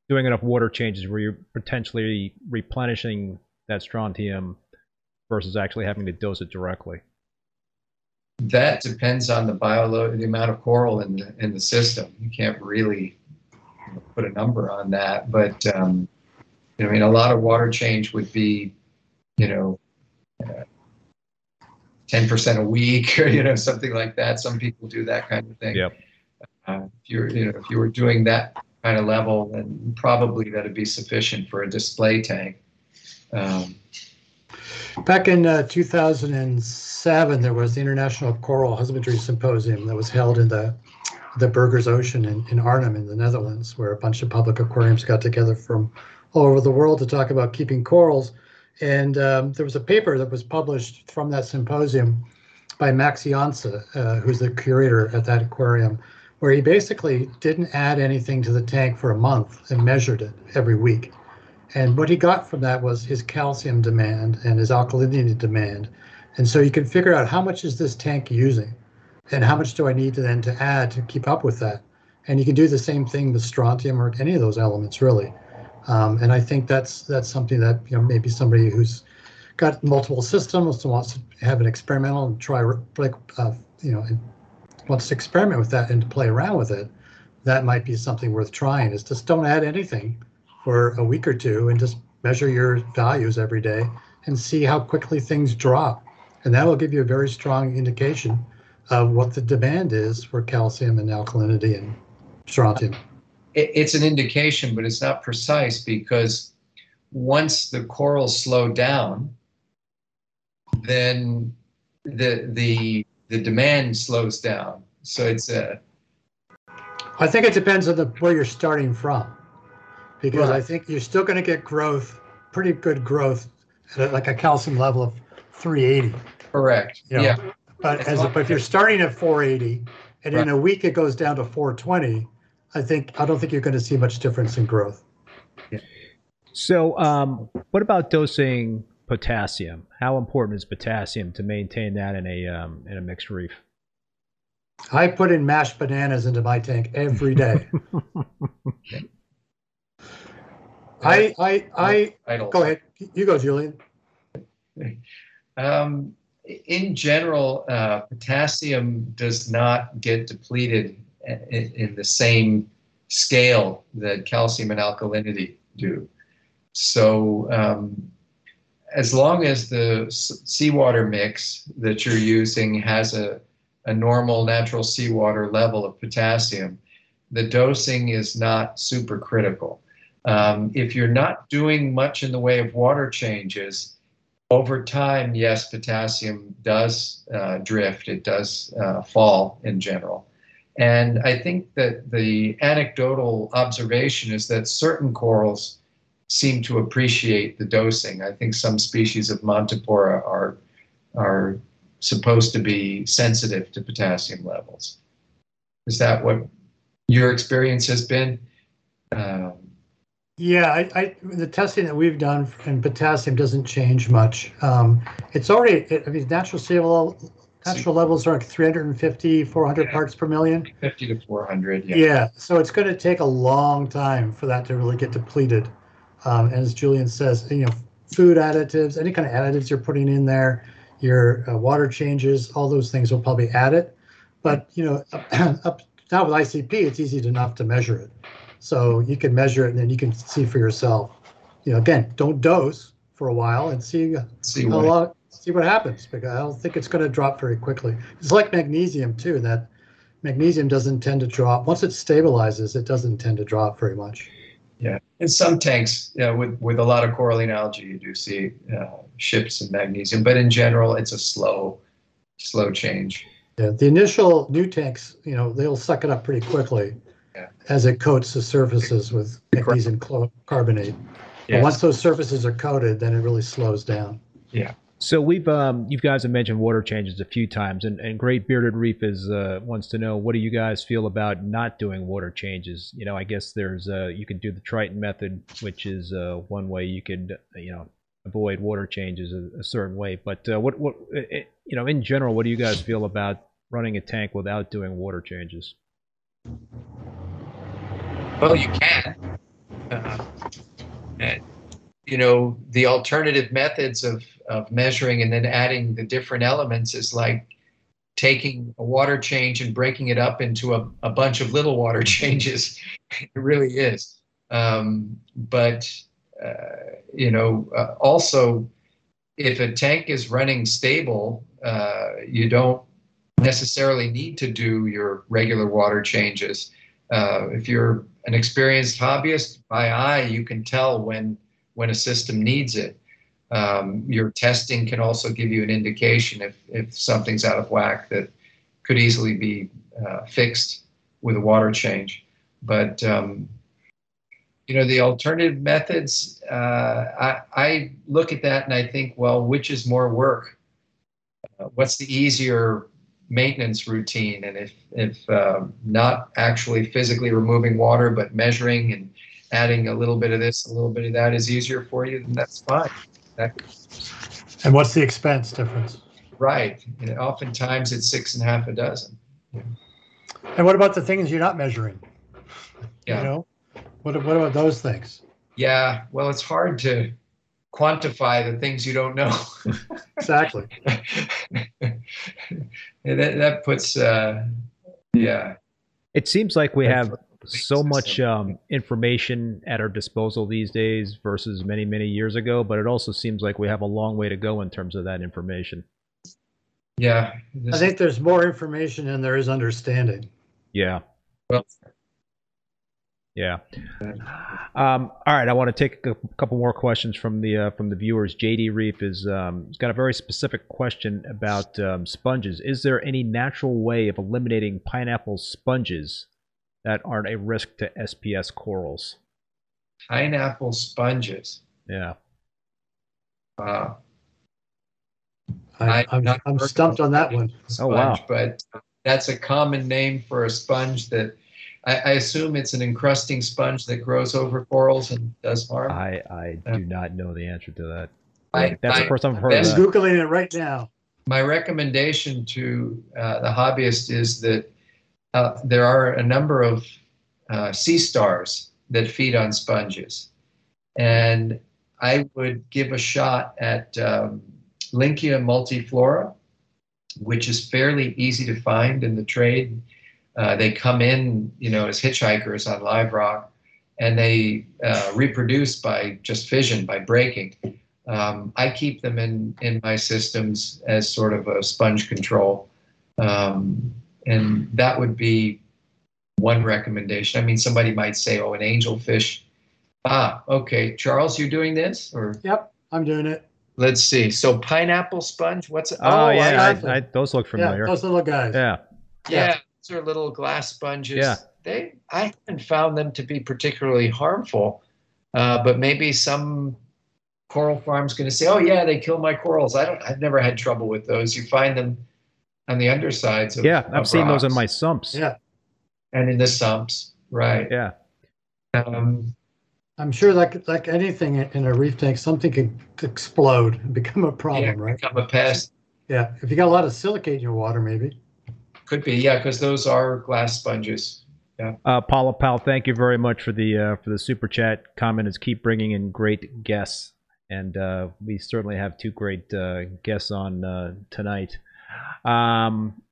doing enough water changes where you're potentially replenishing that strontium versus actually having to dose it directly. That depends on the bioload, the amount of coral in the in the system. You can't really put a number on that, but um, I mean, a lot of water change would be, you know, uh, 10% a week (laughs) or you know something like that some people do that kind of thing yep. Uh, if you're you know if you were doing that kind of level then probably that'd be sufficient for a display tank um, back in uh, 2007 there was the international coral husbandry symposium that was held in the the Burgers Ocean in, in Arnhem in the Netherlands, where a bunch of public aquariums got together from all over the world to talk about keeping corals and um, there was a paper that was published from that symposium by Max Janse, uh, who's the curator at that aquarium, where he basically didn't add anything to the tank for a month and measured it every week. And what he got from that was his calcium demand and his alkalinity demand. And so you can figure out how much is this tank using and how much do I need to then to add to keep up with that. And you can do the same thing with strontium or any of those elements really. Um, and I think that's that's something that you know maybe somebody who's got multiple systems and wants to have an experimental and try like uh, you know wants to experiment with that and to play around with it. That might be something worth trying. Is just don't add anything for a week or two and just measure your values every day and see how quickly things drop. And that will give you a very strong indication of what the demand is for calcium and alkalinity and strontium it's an indication, but it's not precise because once the corals slow down, then the the the demand slows down. So it's a. I think it depends on the where you're starting from, because right. I think you're still going to get growth, pretty good growth, at a, like a calcium level of 380. Correct. you know. Yeah. But as, but if you're starting at 480 and in a week it goes down to 420, I think, I don't think you're going to see much difference in growth. So, um, what about dosing potassium? How important is potassium to maintain that in a um, in a mixed reef? I put in mashed bananas into my tank every day. (laughs) I, I, I, Idle. go ahead. You go, Julian. Um, in general, uh, potassium does not get depleted in, in the same scale that calcium and alkalinity do. So, um, as long as the seawater mix that you're using has a, a normal natural seawater level of potassium, the dosing is not super critical. Um, if you're not doing much in the way of water changes, over time, yes, potassium does uh, drift, it does uh, fall in general. And I think that the anecdotal observation is that certain corals seem to appreciate the dosing. I think some species of Montipora are, are supposed to be sensitive to potassium levels. Is that what your experience has been? Um, Yeah, I, I, the testing that we've done and potassium doesn't change much. Um, it's already, I mean, natural level, natural levels are like 350, 400 Yeah. parts per million. 50 to 400, yeah. Yeah, so it's going to take a long time for that to really get depleted. Um, and as Julian says, you know, food additives, any kind of additives you're putting in there, your uh, water changes, all those things will probably add it. But you know, (clears throat) up now with ICP, it's easy enough to measure it. So you can measure it and then you can see for yourself. You know, again, don't dose for a while and see See how what, see what happens because I don't think it's going to drop very quickly. It's like magnesium too. That magnesium doesn't tend to drop once it stabilizes. It doesn't tend to drop very much. Yeah, in some tanks uh, with, with a lot of coralline algae, you do see uh, shifts in magnesium, but in general, it's a slow, slow change. Yeah, the initial new tanks, you know, they'll suck it up pretty quickly Yeah. as it coats the surfaces with magnesium clo- carbonate. But Yes. once those surfaces are coated, then it really slows down. Yeah. So we've um, you guys have mentioned water changes a few times, and, and Great Bearded Reef is uh, wants to know what do you guys feel about not doing water changes? You know, I guess there's uh, you can do the Triton method, which is uh, one way you could uh, you know avoid water changes a, a certain way. But uh, what what uh, uh, you know in general, what do you guys feel about running a tank without doing water changes? Well, you can. Uh, and, you know, the alternative methods of, of measuring and then adding the different elements is like taking a water change and breaking it up into a, a bunch of little water (laughs) changes. it really is. Um, but, uh, you know, uh, also, if a tank is running stable, uh, you don't necessarily need to do your regular water changes. Uh, if you're an experienced hobbyist, by eye, you can tell when when a system needs it. Um, your testing can also give you an indication if if something's out of whack that could easily be uh, fixed with a water change. But um, you know the alternative methods. Uh, I, I look at that and I think, well, which is more work? Uh, what's the easier maintenance routine and if if um, not actually physically removing water but measuring and adding a little bit of this a little bit of that is easier for you then that's fine that, And what's the expense difference? right and oftentimes it's six and a half a dozen And what about the things you're not measuring? Yeah. You know, what, what about those things? yeah well it's hard to quantify the things you don't know (laughs) Exactly. (laughs) and that, that puts uh, yeah It seems like we have so much um, information at our disposal these days versus many many years ago, but it also seems like we have a long way to go in terms of that information. yeah I think there's more information than there is understanding. Yeah. well, Yeah. Um, all right, I want to take a couple more questions from the uh, from the viewers. JD Reef is um, has got a very specific question about um, sponges. Is there any natural way of eliminating pineapple sponges that aren't a risk to SPS corals? pineapple sponges Yeah. Wow. I, I'm I'm, not I'm stumped on that one. Oh, wow. But that's a common name for a sponge that I, I assume it's an encrusting sponge that grows over corals and does harm. I I do not know the answer to that. I- That's the I- first time I've heard I'm of that. Googling it right now. my recommendation to uh, the hobbyist is that uh, there are a number of uh, sea stars that feed on sponges. And I would give a shot at um, Linckia multifora, which is fairly easy to find in the trade. Uh, they come in, you know, as hitchhikers on live rock, and they uh, reproduce by just fission, by breaking. Um, I keep them in in my systems as sort of a sponge control, um, and that would be one recommendation. I mean, somebody might say, "Oh, an angelfish." Ah, okay, Charles, you're doing this, or Yep, I'm doing it. let's see. So pineapple sponge. What's it? Oh, I yeah, I, I, those look Yeah, familiar. those little guys. Yeah. Yeah, those are little glass sponges. Yeah. They I haven't found them to be particularly harmful, uh, but maybe some coral farm's going to say, "Oh yeah, they kill my corals." I don't. I've never had trouble with those. You find them on the undersides. Of, Yeah, I've of seen those in my sumps. Yeah. and in the sumps. Right. Yeah. Um, I'm sure like like anything in a reef tank, something can explode and become a yeah, problem, right? become a pest. Yeah. If you got a lot of silicate in your water, maybe. Could be. Yeah, because those are glass sponges. Uh, Paula Powell, thank you very much for the uh, for the super chat comment. Is keep bringing in great guests, and uh, we certainly have two great uh, guests on uh, tonight. Um,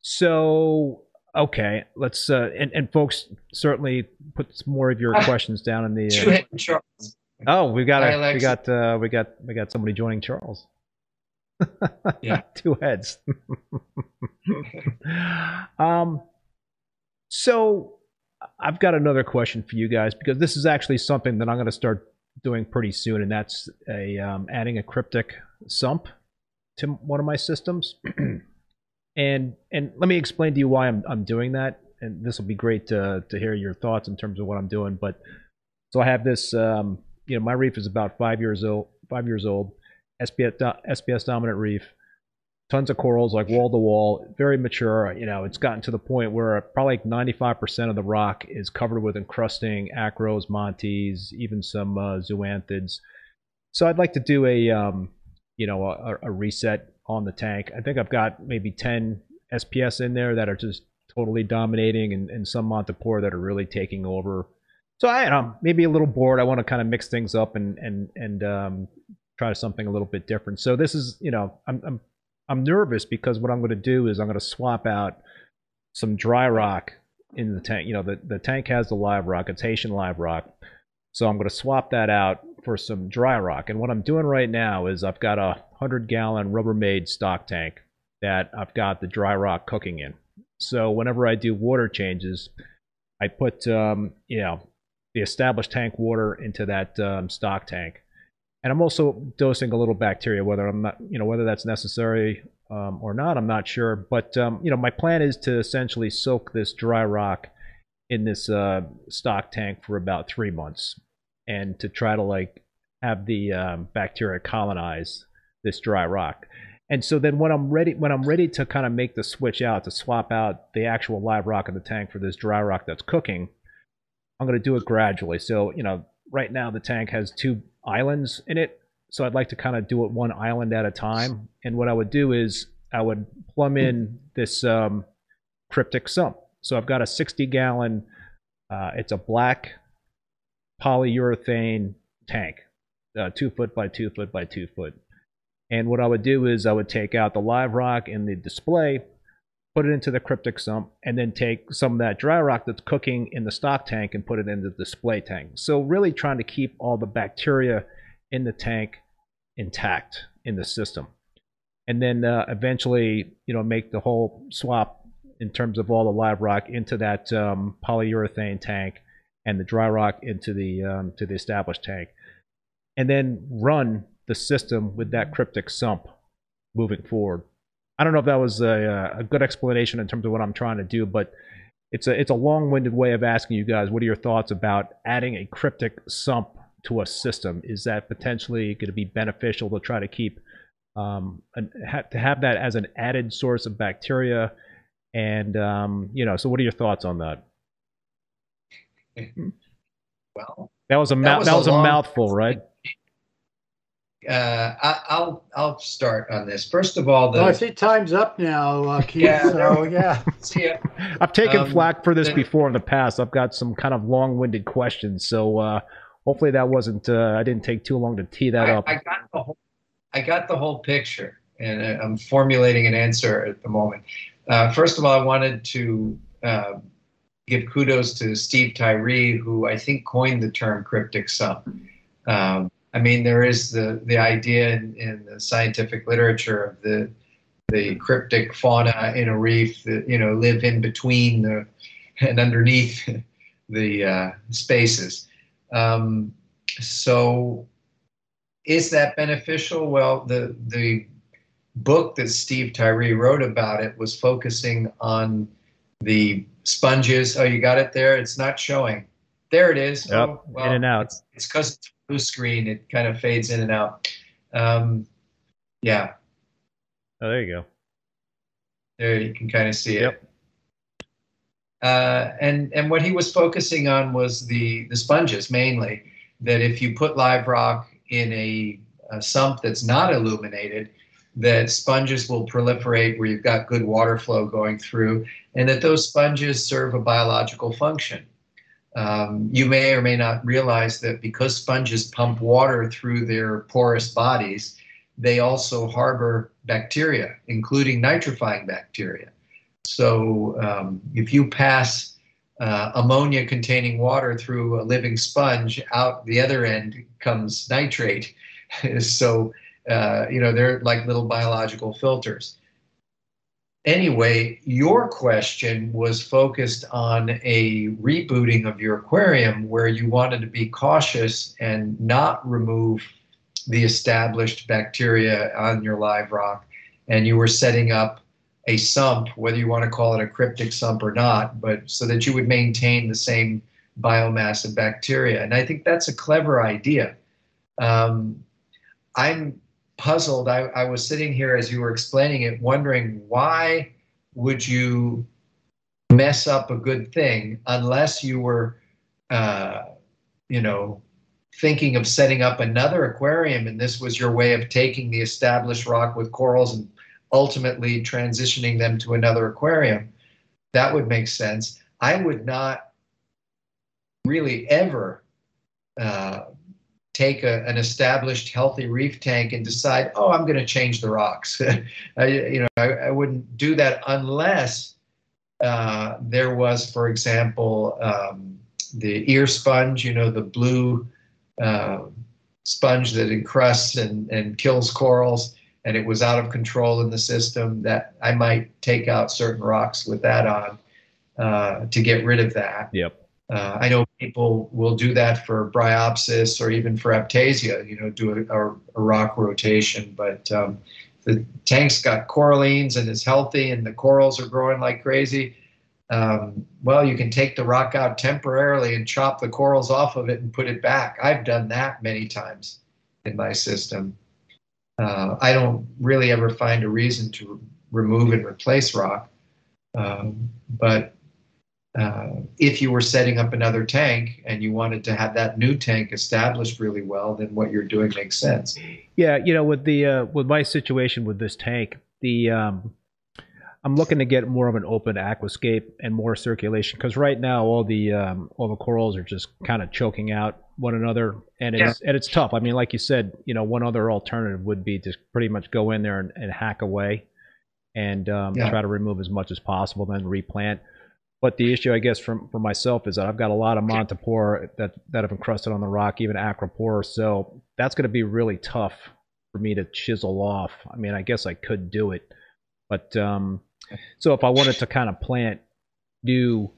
so okay, let's uh, and and folks certainly put some more of your (laughs) questions down in the. Uh, Charles. oh, we got a, we got uh, we got we got somebody joining Charles. (laughs) Yeah. two heads. um, so I've got another question for you guys because this is actually something that I'm going to start doing pretty soon, and that's a um, adding a cryptic sump to one of my systems. (clears throat) and and let me explain to you why I'm I'm doing that, and this will be great to to hear your thoughts in terms of what I'm doing. But so I have this, um, you know, my reef is about five years old, five years old, SPS SPS dominant reef tons of corals, like wall to wall, very mature. You know, it's gotten to the point where probably like 95% of the rock is covered with encrusting acros, montes, even some uh, zoanthids. So I'd like to do a, um, you know, a, a reset on the tank. I think I've got maybe 10 SPS in there that are just totally dominating, and, and some Montepore that are really taking over. So I don't know, maybe a little bored. I want to kind of mix things up and and and um, try something a little bit different. So this is, you know, I'm I'm I'm nervous because what I'm going to do is I'm going to swap out some dry rock in the tank. You know, the, the tank has the live rock, it's Haitian live rock. So I'm going to swap that out for some dry rock. And what I'm doing right now is I've got a 100 gallon Rubbermaid stock tank that I've got the dry rock cooking in. So whenever I do water changes, I put, um, you know, the established tank water into that um, stock tank and I'm also dosing a little bacteria. Whether I'm not, you know, whether that's necessary um, or not, I'm not sure. But um, you know, my plan is to essentially soak this dry rock in this uh, stock tank for about three months, and to try to like have the um, bacteria colonize this dry rock. And so then when I'm ready, when I'm ready to kind of make the switch out to swap out the actual live rock in the tank for this dry rock that's cooking, I'm going to do it gradually. So you know, right now the tank has two islands in it. So I'd like to kind of do it one island at a time. And what I would do is I would plumb in this um, cryptic sump. So I've got a 60 gallon, uh, it's a black polyurethane tank, uh, two foot by two foot by two foot. And what I would do is I would take out the live rock and the display, put it into the cryptic sump, and then take some of that dry rock that's cooking in the stock tank and put it in the display tank. So really trying to keep all the bacteria in the tank intact in the system. And then uh, eventually, you know, make the whole swap in terms of all the live rock into that um, polyurethane tank and the dry rock into the um, to the established tank, and then run the system with that cryptic sump moving forward. I don't know if that was a, a good explanation in terms of what I'm trying to do, but it's a it's a long-winded way of asking you guys what are your thoughts about adding a cryptic sump to a system? Is that potentially going to be beneficial to try to keep um, and ha- to have that as an added source of bacteria. And um, you know, so what are your thoughts on that? Well, That was a That mou- was that a was a long- mouthful, right? Uh, I, I'll I'll start on this. First of all, Well, I see time's up now, uh, Keith, Yeah, so, yeah. see ya. I've taken Um, flack for this the- before in the past. I've got some kind of long-winded questions, so uh, hopefully that wasn't. Uh, I didn't take too long to tee that I, up. I got the whole I got the whole picture, and I- I'm formulating an answer at the moment. Uh, first of all, I wanted to uh, give kudos to Steve Tyree, who I think coined the term cryptic sump. Um, I mean, there is the the idea in, in the scientific literature of the the cryptic fauna in a reef that you know live in between the (laughs) and underneath (laughs) the uh, spaces. Um, so is that beneficial? Well, the the book that Steve Tyree wrote about it was focusing on the sponges. Oh, you got it there. It's not showing. There it is. Yep, oh, in and out. It's because it's blue screen. It kind of fades in and out. Um, yeah, oh, there you go. there you can kind of see it. Yep. Uh, and and what he was focusing on was the the sponges mainly. That if you put live rock in a, a sump that's not illuminated, that sponges will proliferate where you've got good water flow going through, and that those sponges serve a biological function. Um, you may or may not realize that because sponges pump water through their porous bodies, they also harbor bacteria, including nitrifying bacteria. So um, if you pass uh, ammonia containing water through a living sponge, out the other end comes nitrate. (laughs) so, uh, you know, they're like little biological filters. Anyway, your question was focused on a rebooting of your aquarium where you wanted to be cautious and not remove the established bacteria on your live rock. And you were setting up a sump, whether you want to call it a cryptic sump or not, but so that you would maintain the same biomass of bacteria. And I think that's a clever idea. Um, I'm puzzled. I, I was sitting here as you were explaining it, wondering why would you mess up a good thing unless you were, uh, you know, thinking of setting up another aquarium and this was your way of taking the established rock with corals and ultimately transitioning them to another aquarium, that would make sense. I would not really ever uh, take a, an established healthy reef tank and decide, oh, I'm going to change the rocks. (laughs) I, you know, I, I, wouldn't do that unless uh, there was, for example, um, the ear sponge. You know, the blue uh, sponge that encrusts and, and kills corals and it was out of control in the system, that I might take out certain rocks with that on uh, to get rid of that. Yep. Uh, I know people will do that for bryopsis or even for aiptasia, you know, do a, a, a rock rotation. But um, the tank's got corallines and is healthy and the corals are growing like crazy. Um, well, you can take the rock out temporarily and chop the corals off of it and put it back. I've done that many times in my system uh, I don't really ever find a reason to remove and replace rock. Um, but uh, if you were setting up another tank and you wanted to have that new tank established really well, then what you're doing makes sense. Yeah, you know, with the uh, with my situation with this tank, the um, I'm looking to get more of an open aquascape and more circulation because right now all the um, all the corals are just kind of choking out one another, and it's yeah. and it's tough. I mean, like you said, you know, one other alternative would be to pretty much go in there and, and hack away, and um, yeah. try to remove as much as possible, then replant. But the issue, I guess, from for myself is that I've got a lot of montipore that that have encrusted on the rock, even acropore. So that's going to be really tough for me to chisel off. I mean, I guess I could do it, but um, so if I wanted to kind of plant new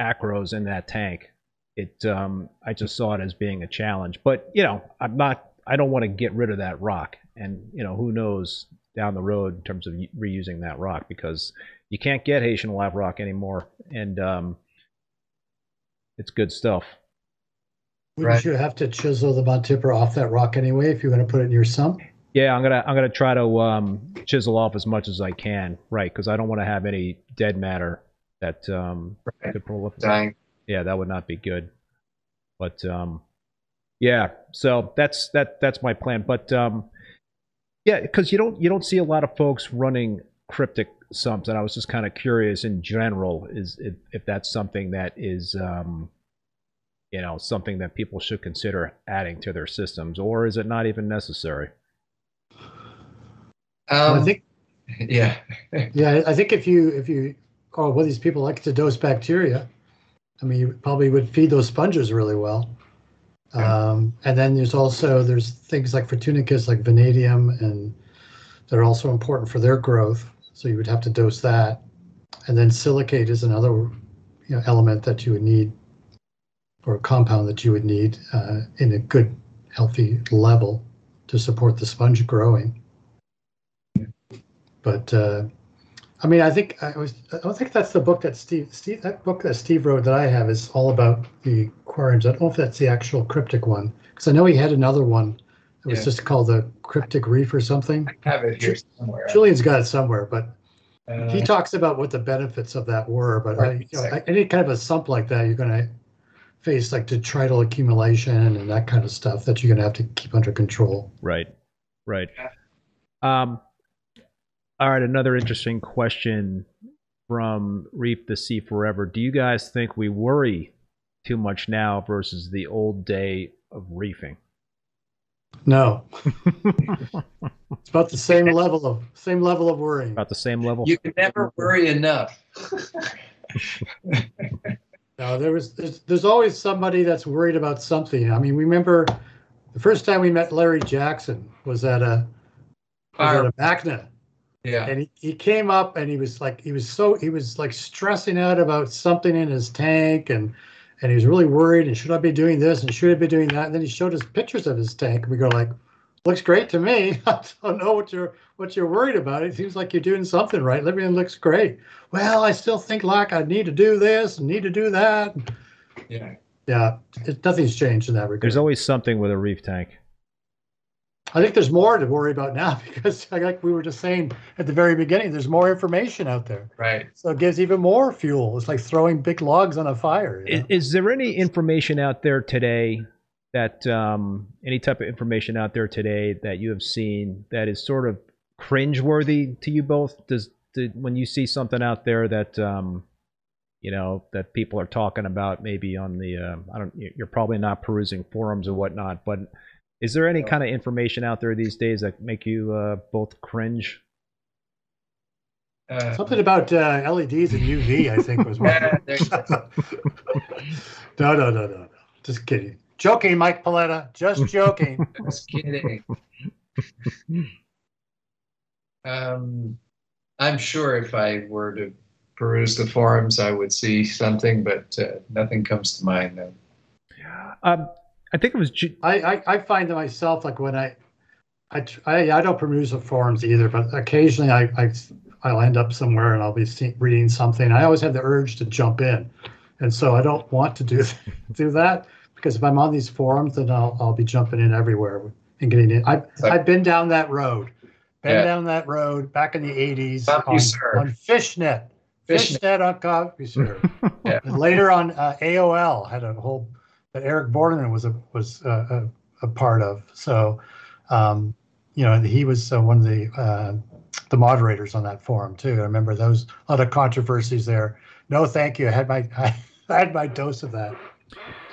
acros in that tank, it um, I just saw it as being a challenge. But you know, I'm not. I don't want to get rid of that rock, and you know, who knows down the road in terms of reusing that rock because you can't get Haitian live rock anymore, and um, it's good stuff. Wouldn't right. you have to chisel the Montipora off that rock anyway if you're going to put it in your sump? Yeah, I'm gonna I'm gonna try to um, chisel off as much as I can, right? Because I don't want to have any dead matter that um, Right. could proliferate. Dying. Yeah, that would not be good. But um, yeah, so that's that that's my plan. But um, yeah, because you don't you don't see a lot of folks running cryptic sumps, and I was just kind of curious in general is if, if that's something that is um, you know something that people should consider adding to their systems, or is it not even necessary? Um, I think, yeah. (laughs) yeah, I think if you, if you, oh, well, these people like to dose bacteria. I mean, you probably would feed those sponges really well. Um, and then there's also, there's things like Fortunicus, like vanadium, and they're also important for their growth. So you would have to dose that. And then silicate is another, you know, element that you would need, or a compound that you would need uh, in a good, healthy level to support the sponge growing. But uh, I mean, I think I was. I don't think that's the book that Steve. Steve, that book that Steve wrote that I have is all about the aquariums. I don't know if that's the actual cryptic one because I know he had another one. It was Yeah. just called the Cryptic Reef or something. I have it here somewhere. Julian's got it somewhere, but Uh, he talks about what the benefits of that were. But I, Right. you know, any kind of a sump like that, you're going to face like detrital accumulation and that kind of stuff that you're going to have to keep under control. Right, right. Um, all right, another interesting question from Reef the Sea Forever. Do you guys think we worry too much now versus the old day of reefing? No, it's about the same level of same level of worrying. About the same level? you can never worry enough. (laughs) No, there was there's, there's always somebody that's worried about something. I mean, remember the first time we met Larry Jackson was at a was at a MACNA, Yeah. and he, he came up and he was like he was so he was like stressing out about something in his tank and and he was really worried and should I be doing this and should I be doing that? And then he showed us pictures of his tank and we go like, looks great to me. (laughs) I don't know what you're what you're worried about. It seems like you're doing something right. Everything looks great. Well, I still think like I need to do this and need to do that. Yeah. Yeah, it, nothing's changed in that regard. There's always something with a reef tank. I think there's more to worry about now (laughs) because, like we were just saying at the very beginning, there's more information out there. Right. So it gives even more fuel. It's like throwing big logs on a fire. you Is, is there any information out there today that um, any type of information out there today that you have seen that is sort of cringeworthy to you both? Does did, when you see something out there that um, you know that people are talking about, maybe on the uh, I don't, you're probably not perusing forums or whatnot, but is there any kind of information out there these days that make you uh, both cringe? Uh, Something about uh, LEDs and UV, I think was one. (laughs) no, no, no, no, no. Just kidding. Joking, Mike Paletta. Just joking. (laughs) Just kidding. (laughs) um, I'm sure if I were to peruse the forums, I would see something, but uh, nothing comes to mind. No. Um, I think it was. Ju- I, I, I find that myself like when I, I, I, I don't peruse the forums either, but occasionally I, I, I'll end up somewhere and I'll be see, reading something. I always have the urge to jump in, and so I don't want to do (laughs) do that because if I'm on these forums, then I'll I'll be jumping in everywhere and getting in. I Like- I've been down that road, been Yeah. down that road back in the '80s on, on Fishnet. Fishnet. Fishnet on CompuServe. (laughs) Yeah. And later on, uh, AOL had a whole that Eric Borneman was a was a, a, a part of. So, um, you know, he was uh, one of the uh, the moderators on that forum too. I remember those a lot of controversies there. No, thank you. I had my (laughs) I had my dose of that.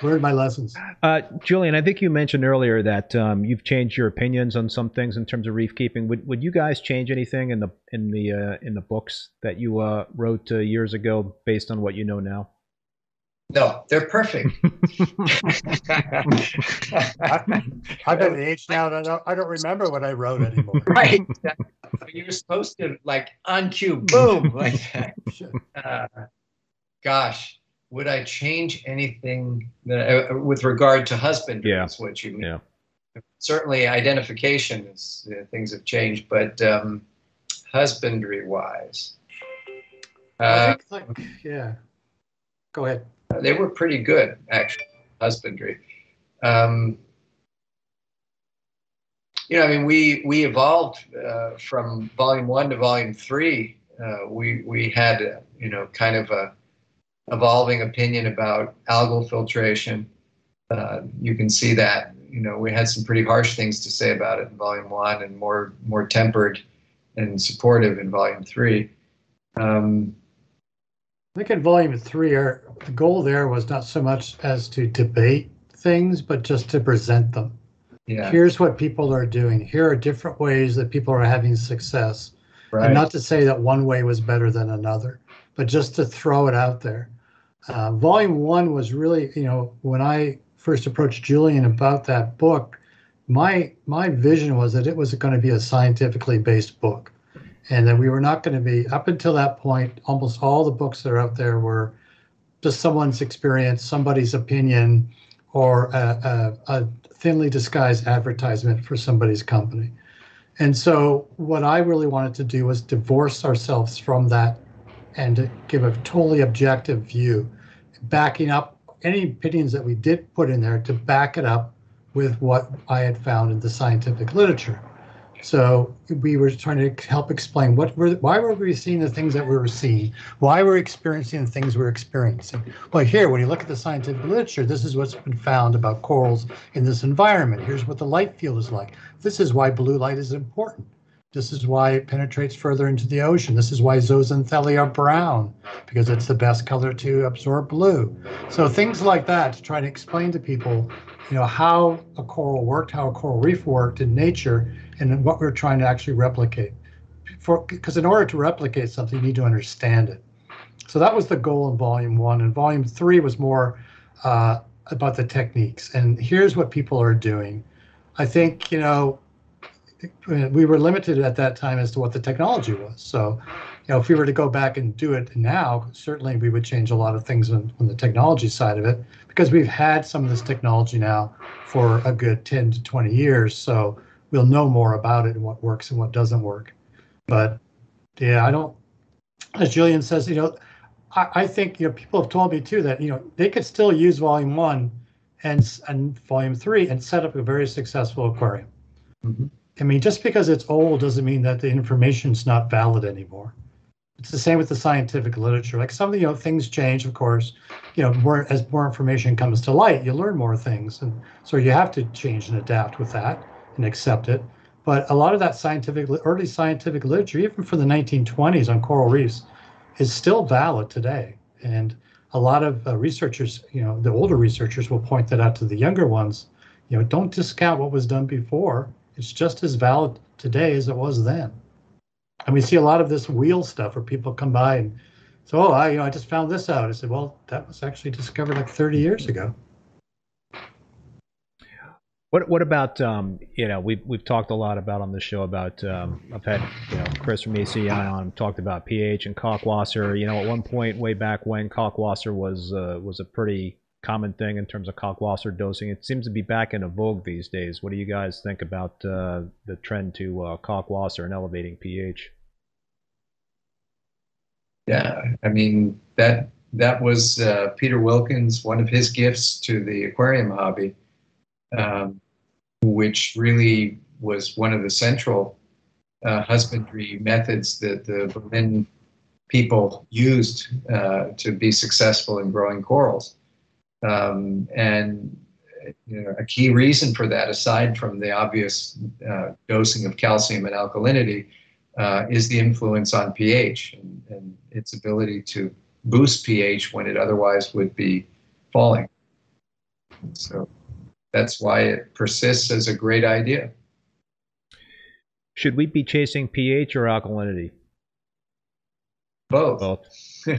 Learned my lessons. Uh, Julian, I think you mentioned earlier that um, you've changed your opinions on some things in terms of reef keeping. Would would you guys change anything in the in the uh, in the books that you uh, wrote uh, years ago based on what you know now? No, they're perfect. I'm at the age now that I don't, I don't remember what I wrote anymore. (laughs) right. You're supposed to like on cue, boom, like that. (laughs) Uh, gosh, would I change anything that, uh, with regard to husbandry? Yeah. Is what you mean. Yeah. Certainly, identification is uh, things have changed, but um, husbandry wise, I uh, think like yeah. Go ahead. They were pretty good actually. Husbandry. Um, you know, I mean, we we evolved uh, from volume one to volume three. Uh, we we had you know kind of a evolving opinion about algal filtration. Uh, you can see that you know we had some pretty harsh things to say about it in volume one, and more more tempered and supportive in volume three. Um, I think in volume three, our the goal there was not so much as to debate things, but just to present them. yeah, Here's what people are doing. Here are different ways that people are having success. right. And not to say that one way was better than another, but just to throw it out there. Uh, volume one was really, you know, when I first approached Julian about that book, my my vision was that it was going to be a scientifically based book, and that we were not going to be up until that point. Almost all the books that are out there were just someone's experience, somebody's opinion, or a, a, a thinly disguised advertisement for somebody's company. And so, what I really wanted to do was divorce ourselves from that and give a totally objective view, backing up any opinions that we did put in there to back it up with what I had found in the scientific literature. So we were trying to help explain what were why were we seeing the things that we were seeing, why we're experiencing the things we're experiencing. Well, here when you look at the scientific literature, this is what's been found about corals in this environment. Here's what the light field is like. This is why blue light is important. This is why it penetrates further into the ocean. This is why zooxanthellae are brown, because it's the best color to absorb blue. So things like that to try to explain to people, you know, how a coral worked, how a coral reef worked in nature, and what we're trying to actually replicate. Because in order to replicate something, you need to understand it. So that was the goal in volume one, and volume three was more uh, about the techniques. And here's what people are doing. I think you know we were limited at that time as to what the technology was. So, you know, if we were to go back and do it now, certainly we would change a lot of things on, on the technology side of it because we've had some of this technology now for a good 10 to 20 years. So we'll know more about it and what works and what doesn't work. But yeah, I don't, as Julian says, you know, I, I think, you know, people have told me too that, you know, they could still use volume one and, and volume three and set up a very successful aquarium. Mhm. I mean, just because it's old doesn't mean that the information's not valid anymore. It's the same with the scientific literature. Like some, of the you know, things change, of course. You know, more as more information comes to light, you learn more things, and so you have to change and adapt with that and accept it. But a lot of that scientific, early scientific literature, even from the 1920s on coral reefs, is still valid today. And a lot of uh, researchers, you know, the older researchers will point that out to the younger ones. You know, don't discount what was done before it's just as valid today as it was then. And we see a lot of this wheel stuff where people come by and so, oh, I, you know, I just found this out. I said, well, that was actually discovered like 30 years ago. What what about um, you know we've we've talked a lot about on the show about um, I've had you know Chris from ACI on talked about pH and Kalkwasser. You know at one point way back when Kalkwasser was uh, was a pretty common thing in terms of Kalkwasser dosing. It seems to be back into vogue these days. What do you guys think about uh, the trend to uh, Kalkwasser and elevating pH? Yeah, I mean that that was uh, Peter Wilkens, one of his gifts to the aquarium hobby, um, which really was one of the central uh, husbandry methods that the Berlin people used uh, to be successful in growing corals. Um, and you know, a key reason for that, aside from the obvious uh, dosing of calcium and alkalinity, uh, is the influence on pH and, and, its ability to boost pH when it otherwise would be falling. So that's why it persists as a great idea. Should we be chasing pH or alkalinity? Both. Both. (laughs)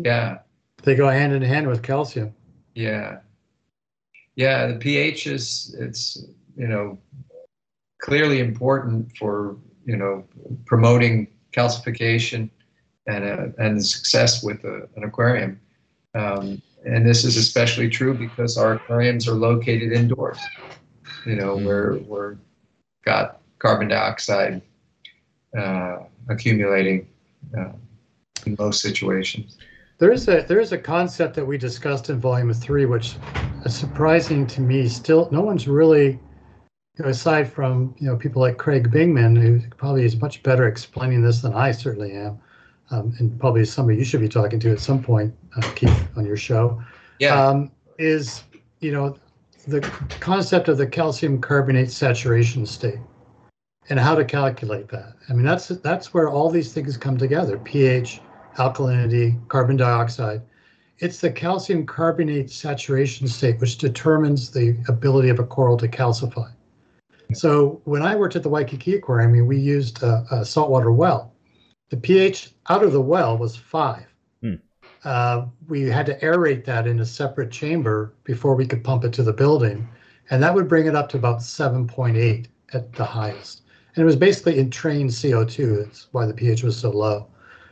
Yeah. They go hand in hand with calcium. Yeah. Yeah, the pH is it's you know clearly important for you know promoting calcification and uh, and success with a, an aquarium. Um, and this is especially true because our aquariums are located indoors. You know, we're we're got carbon dioxide uh, accumulating uh, in most situations. There is a there is a concept that we discussed in volume three, which is surprising to me. Still, no one's really you know, aside from you know people like Craig Bingman, who probably is much better explaining this than I certainly am, um, and probably somebody you should be talking to at some point, uh, Keith, on your show. Yeah. Um, is you know the concept of the calcium carbonate saturation state and how to calculate that. I mean, that's that's where all these things come together: pH, alkalinity, carbon dioxide. It's the calcium carbonate saturation state which determines the ability of a coral to calcify. So when I worked at the Waikiki Aquarium, I mean, we used a, a saltwater well. The pH out of the well was five. Hmm. Uh, we had to aerate that in a separate chamber before we could pump it to the building, and that would bring it up to about 7.8 at the highest. And it was basically entrained CO2. That's why the pH was so low.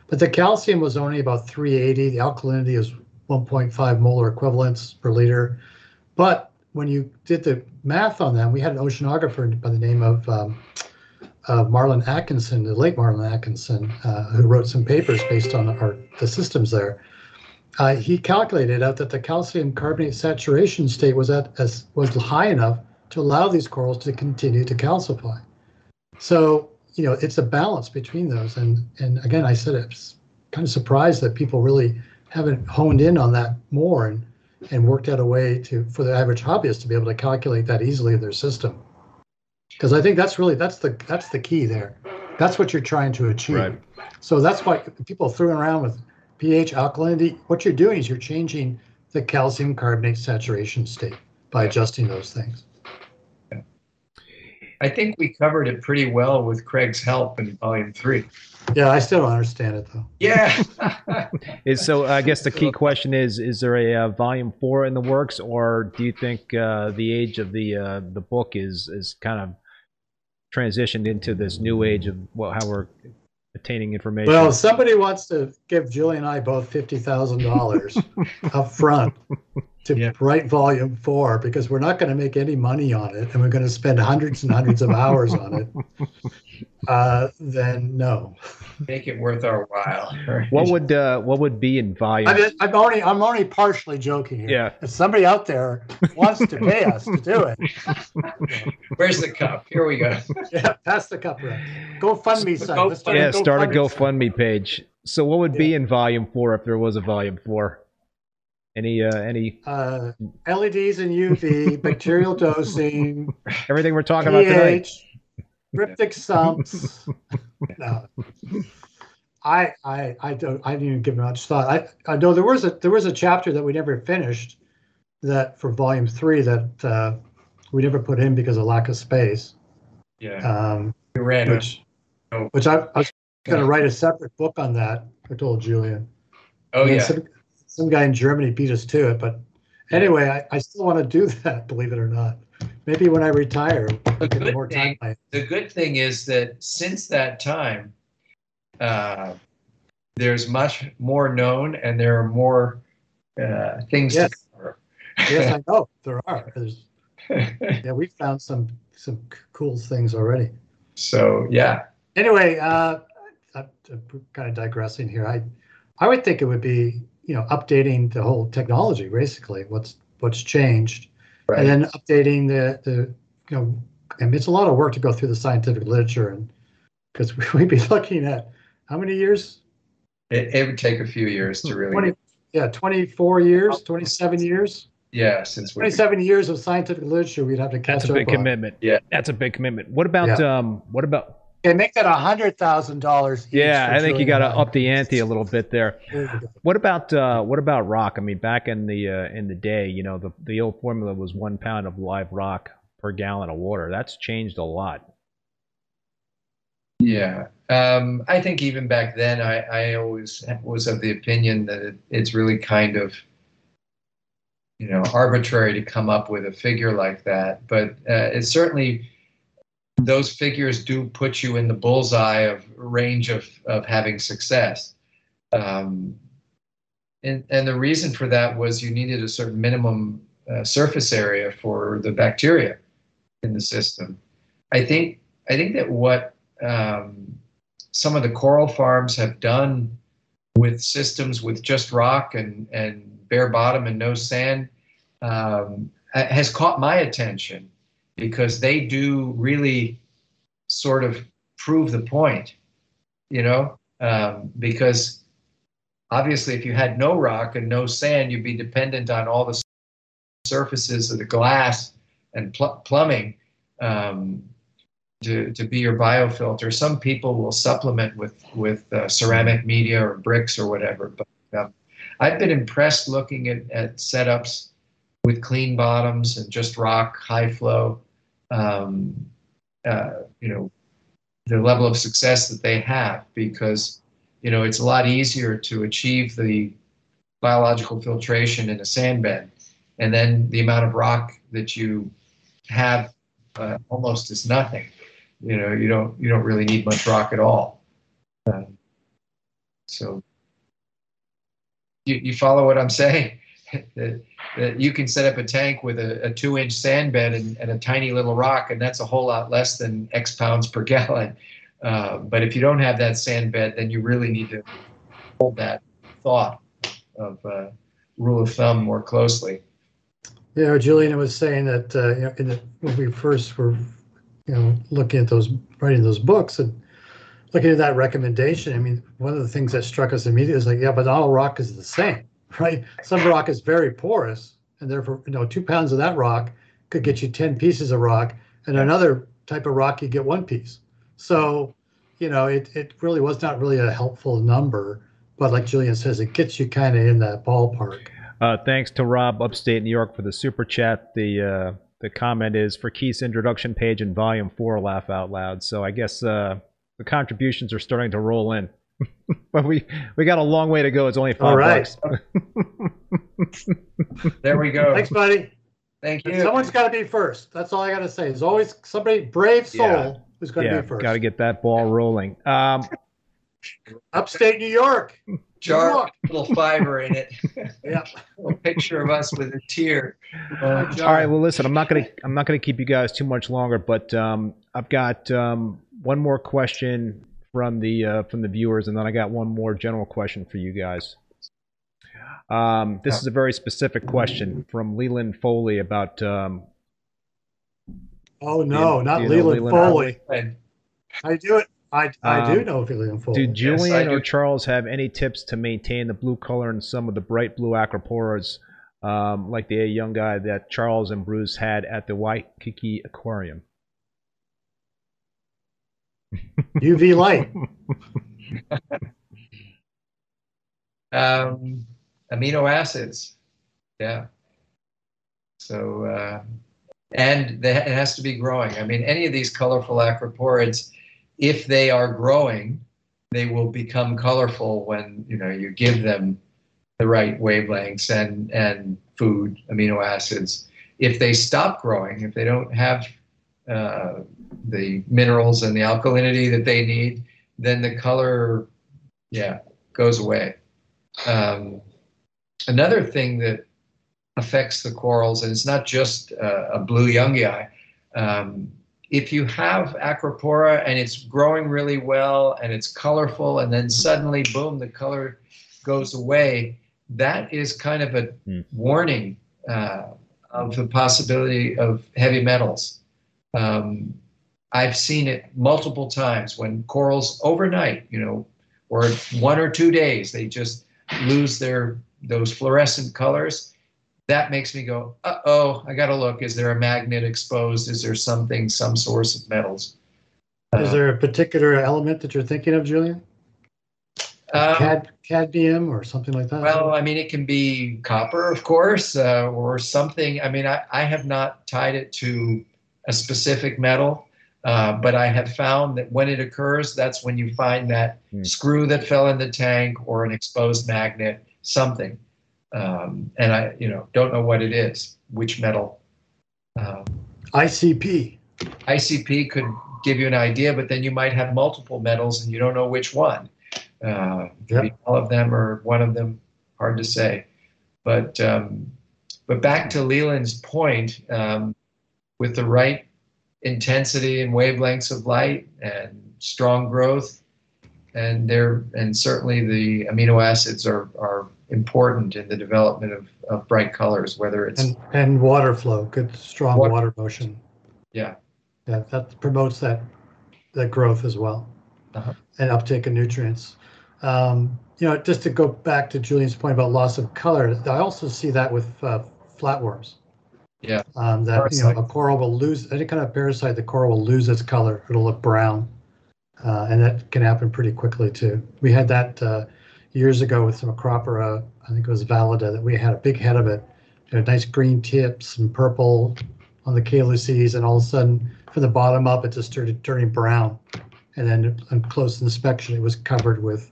But the calcium was only about 380. The alkalinity is 1.5 molar equivalents per liter. But when you did the math on that, we had an oceanographer by the name of um, uh, Marlin Atkinson, the late Marlin Atkinson, uh, who wrote some papers based on our the systems there. Uh, he calculated out that the calcium carbonate saturation state was at as was high enough to allow these corals to continue to calcify. So you know it's a balance between those, and and again, I said it's kind of surprised that people really haven't honed in on that more and and worked out a way to for the average hobbyist to be able to calculate that easily in their system because i think that's really that's the that's the key there. That's what you're trying to achieve. Right. so that's why people throwing around with ph alkalinity. What you're doing is you're changing the calcium carbonate saturation state by adjusting those things. I think we covered it pretty well with Craig's help in volume three. Yeah i still don't understand it though Yeah. (laughs) Is so? I guess the key question is: Is there a uh, volume four in the works, or do you think uh, the age of the uh, the book is is kind of transitioned into this new age of well, how we're obtaining information? well if somebody wants to give julie and i both $50000 (laughs) up front to Yeah. write volume four because we're not going to make any money on it and we're going to spend hundreds and hundreds of hours on it uh, then no Make it worth our while. what would uh, what would be in volume? I mean, I'm only I'm only partially joking here. Yeah. If somebody out there wants to pay us to do it, (laughs) Where's the cup? Here we go. (laughs) yeah, pass the cup around. GoFundMe site. Let's start yeah, start a GoFundMe GoFundMe page. So, what would be in volume four if there was a volume four? Any uh, any Uh, LEDs and UV, bacterial dosing, everything we're talking about tonight? pH, cryptic sumps. (laughs) No. I, I, I don't, I didn't even give much thought. I, I know there was a, there was a chapter that we never finished that for volume three that, uh, we never put in because of lack of space. Yeah. Um, We ran which, Oh. which I, I was going to write a separate book on that. I told Julian. Oh And yeah. Some, some guy in Germany beat us to it, but anyway, I, I still want to do (laughs) that, believe it or not. Maybe when I retire, get good more thing- time. the good thing is that since that time, uh, there's much more known, and there are more uh, things Yes. to cover. Yes, I (laughs) know there are. There's, (laughs) yeah, we found some some cool things already. so yeah, Anyway, uh, I'm, I'm kind of digressing here. I I would think it would be you know updating the whole technology, basically what's what's changed, Right. and then updating the the you know I mean it's a lot of work to go through the scientific literature and because (laughs) we'd be looking at how many years? it, it would take a few years to really. 20, yeah, 24 years, 27 years, yeah, since 27 years of scientific literature we'd have to catch That's a up big on. commitment. Yeah. that's a big commitment. What about um? What about? Okay, make that a hundred thousand dollars. Yeah, I think you got to up the ante a little bit there. There you go. What about uh, what about rock? I mean, back in the uh, in the day, you know, the the old formula was one pound of live rock per gallon of water. That's changed a lot. Yeah, um, I think even back then, I, I always was of the opinion that it, it's really kind of, you know, arbitrary to come up with a figure like that. But uh, it's certainly those figures do put you in the bullseye of range of of having success. Um, and and the reason for that was you needed a certain minimum uh, surface area for the bacteria in the system. I think I think that what um, some of the coral farms have done with systems with just rock and, and bare bottom and no sand um, has caught my attention. Because they do really sort of prove the point, you know, um, because obviously if you had no rock and no sand, you'd be dependent on all the surfaces of the glass and pl- plumbing um, to, to be your biofilter. Some people will supplement with, with uh, ceramic media or bricks or whatever, but um, I've been impressed looking at, at setups with clean bottoms and just rock, high flow. Um, uh, you know, the level of success that they have because, you know, it's a lot easier to achieve the biological filtration in a sand bed. And then the amount of rock that you have uh, almost is nothing. You know, you don't you don't really need much rock at all. Um, so you, you follow what I'm saying? That, you can set up a tank with a, a two inch sand bed and, and, a tiny little rock, and that's a whole lot less than X pounds per (laughs) gallon. Uh, but if you don't have that sand bed, then you really need to hold that thought of uh, rule of thumb more closely. Yeah, Julian was saying that uh, you know, the, when we first were, you know, looking at those, writing those books and looking at that recommendation, I mean, one of the things that struck us immediately is like, yeah, but all rock is the same, right? Some rock is very porous, and therefore, you know, two pounds of that rock could get you 10 pieces of rock, and another type of rock, you get one piece. So, you know, it, it really was not really a helpful number, but like Julian says, it gets you kind of in that ballpark. Uh, thanks to Rob, upstate New York, for the super chat. The uh, the comment is for Keith's introduction page in volume four. Laugh out loud. So I guess uh, the contributions are starting to roll in, (laughs) but we we got a long way to go. It's only five All right. bucks. (laughs) there we go. Thanks, buddy. Thank you. Someone's got to be first. That's all I got to say. There's always somebody brave soul yeah. who's going to yeah, be first. Got to get that ball rolling. Um, Upstate New York jar little fiber in it. (laughs) yeah, a picture of us with a tear. Uh, All right. Well, listen, I'm not gonna I'm not gonna keep you guys too much longer, but um, I've got um, one more question from the uh, from the viewers, and then I got one more general question for you guys. Um, this is a very specific question from Leland Foley about. Um, oh no, not Leland, Leland Foley. I do it. I, I do um, know Leland Foley. Do Julian yes, or Charles have any tips to maintain the blue color in some of the bright blue acroporas, um, like the youngei that Charles and Bruce had at the Waikiki Aquarium? UV light. (laughs) um, amino acids. Yeah. So, uh, and it has to be growing. I mean, any of these colorful acroporids if they are growing, they will become colorful when you know you give them the right wavelengths and and food, amino acids. If they stop growing, if they don't have uh, the minerals and the alkalinity that they need, then the color, yeah, goes away. Um, another thing that affects the corals, and it's not just uh, a blue youngei, um, if you have acropora and it's growing really well and it's colorful and then suddenly boom the color goes away that is kind of a mm. warning uh, of the possibility of heavy metals um, i've seen it multiple times when corals overnight you know or one or two days they just lose their those fluorescent colors that makes me go, uh oh, I got to look. Is there a magnet exposed? Is there something, some source of metals? Is there a particular element that you're thinking of, Julian? Um, Cad, cadmium or something like that? Well, I mean, it can be copper, of course, uh, or something. I mean, I, I have not tied it to a specific metal, uh, but I have found that when it occurs, that's when you find that hmm. screw that fell in the tank or an exposed magnet, something um, and I, you know, don't know what it is, which metal. Um, ICP. ICP could give you an idea, but then you might have multiple metals and you don't know which one. Uh, yep. All of them or one of them, hard to say. But um, but back to Leland's point, um, with the right intensity and wavelengths of light and strong growth, and there and certainly the amino acids are are important in the development of, of bright colors, whether it's and, and water flow, good strong water, water motion. Yeah. yeah, that promotes that, that growth as well. Uh-huh. And uptake of nutrients. Um, you know, just to go back to Julian's point about loss of color, I also see that with uh, flatworms. Yeah. Um, that you know, a coral will lose any kind of parasite. The coral will lose its color. It'll look brown, uh, and that can happen pretty quickly too. We had that uh, years ago with some acropora. I think it was Valida that we had a big head of it, you know, nice green tips and purple on the calyces, and all of a sudden, from the bottom up, it just started turning brown. And then on close inspection, it was covered with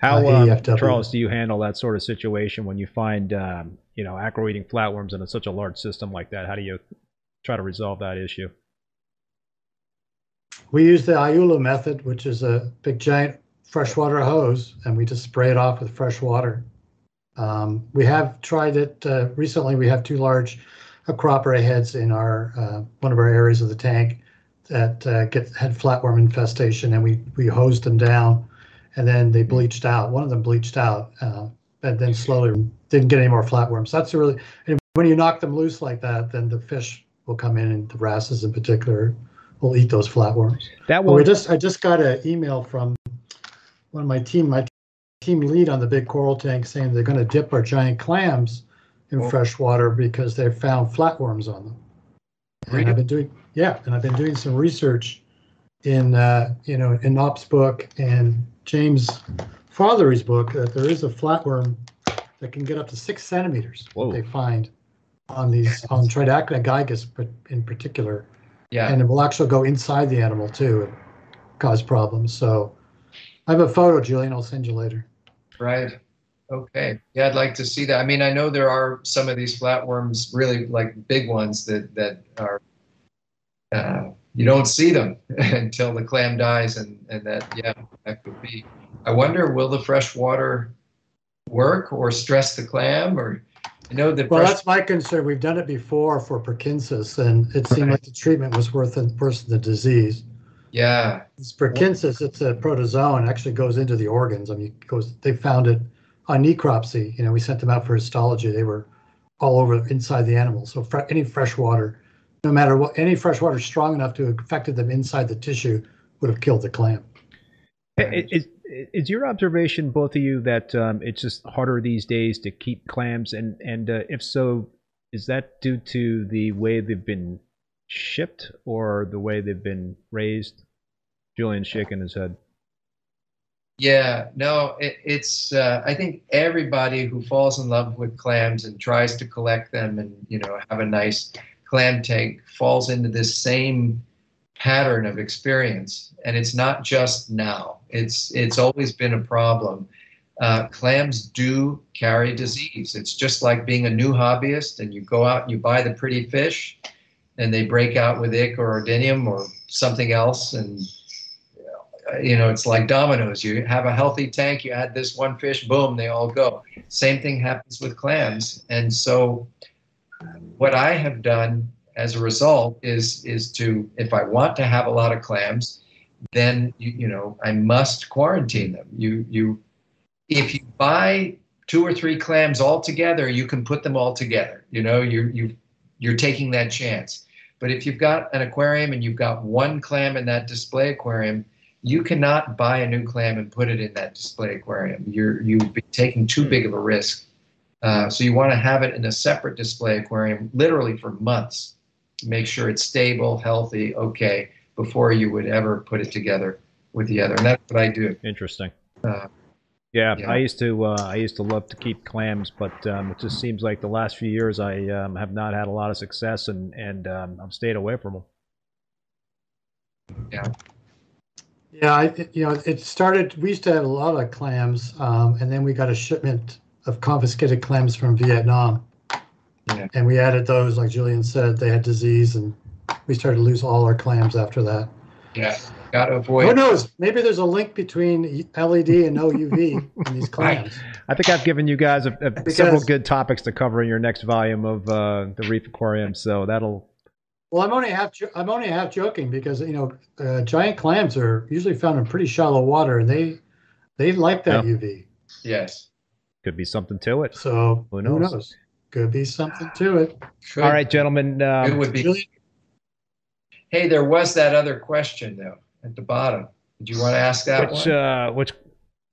How, Uh, um, Charles, do you handle that sort of situation when you find, um, you know, acro-eating flatworms in such a large system like that? How do you try to resolve that issue? We use the Iula method, which is a big giant freshwater hose, and we just spray it off with fresh water. Um, we have tried it uh, recently. We have two large acropora heads in our uh, one of our areas of the tank that uh, get had flatworm infestation, and we we hosed them down, and then they bleached out. One of them bleached out, uh, and then slowly didn't get any more flatworms. That's really and when you knock them loose like that, then the fish will come in, and the wrasses in particular will eat those flatworms. That we just I just got an email from one of my team, my team lead on the big coral tank, saying they're going to dip our giant clams in Oh. fresh water because they found flatworms on them. And? I've been doing yeah, and I've been doing some research in uh, you know in Knop's book and James Fatherree's book that there is a flatworm that can get up to six centimeters. Whoa. What they find on these on Tridacna gigas, in particular Yeah. and it will actually go inside the animal too and cause problems. So I have a photo, Julian. I'll send you later. Right. Okay. Yeah, I'd like to see that. I mean, I know there are some of these flatworms, really like big ones that that are uh, you don't see them (laughs) until the clam dies, and and that yeah, that could be. I wonder, will the fresh water work or stress the clam, or I know the Well, fresh, that's my concern. We've done it before for Perkinsus, and it seemed Right. like the treatment was worth it worse than the disease. yeah, It's Perkinsus, it's a protozoan, actually goes into the organs. I mean, it goes. They found it on necropsy. You know, we sent them out for histology. They were all over inside the animal. So fre- any fresh water, no matter what, any fresh water strong enough to have affected them inside the tissue would have killed the clam. i- is, is your observation, both of you, that um, it's just harder these days to keep clams? And, and uh, if so, is that due to the way they've been shipped or the way they've been raised? Julian's shaking his head. Yeah, no, it, it's. Uh, I think everybody who falls in love with clams and tries to collect them and you know have a nice clam tank falls into this same pattern of experience, and it's not just now. It's it's always been a problem. Uh, clams do carry disease. It's just like being a new hobbyist, and you go out and you buy the pretty fish, and they break out with ick or oodinium or something else, and you know, it's like dominoes. You have a healthy tank, you add this one fish, boom, they all go. Same thing happens with clams. And so, what I have done as a result is is to, if I want to have a lot of clams, then you, you know I must quarantine them. You you, if you buy two or three clams all together, you can put them all together. You know, you you you're taking that chance. But if you've got an aquarium and you've got one clam in that display aquarium, you cannot buy a new clam and put it in that display aquarium. You're you've been taking too big of a risk. Uh, so you want to have it in a separate display aquarium, literally for months. Make sure it's stable, healthy, okay, before you would ever put it together with the other. And that's what I do. Interesting. Uh, Yeah, Yeah. I used to uh, I used to love to keep clams, but um, it just seems like the last few years I um, have not had a lot of success, and and um, I've stayed away from them. Yeah, Yeah, I, you know, it started. We used to have a lot of clams, um, and then we got a shipment of confiscated clams from Vietnam, Yeah. and we added those. Like Julian said, they had disease, and we started to lose all our clams after that. yeah, got to avoid. Who knows? Maybe there's a link between LED and no UV in these (laughs) clams. I think I've given you guys a, a, Because- several good topics to cover in your next volume of uh, the Reef Aquarium, so that'll Well, I'm only half. jo- I'm only half joking because you know, uh, giant clams are usually found in pretty shallow water, and they they like that Yeah. UV. Yes. Could be something to it. So Who who knows? Knows? Could be something to it. Could- All right, gentlemen. It Um, would be Julian, Hey, there was that other question though at the bottom. Did you want to ask that Which one? uh, which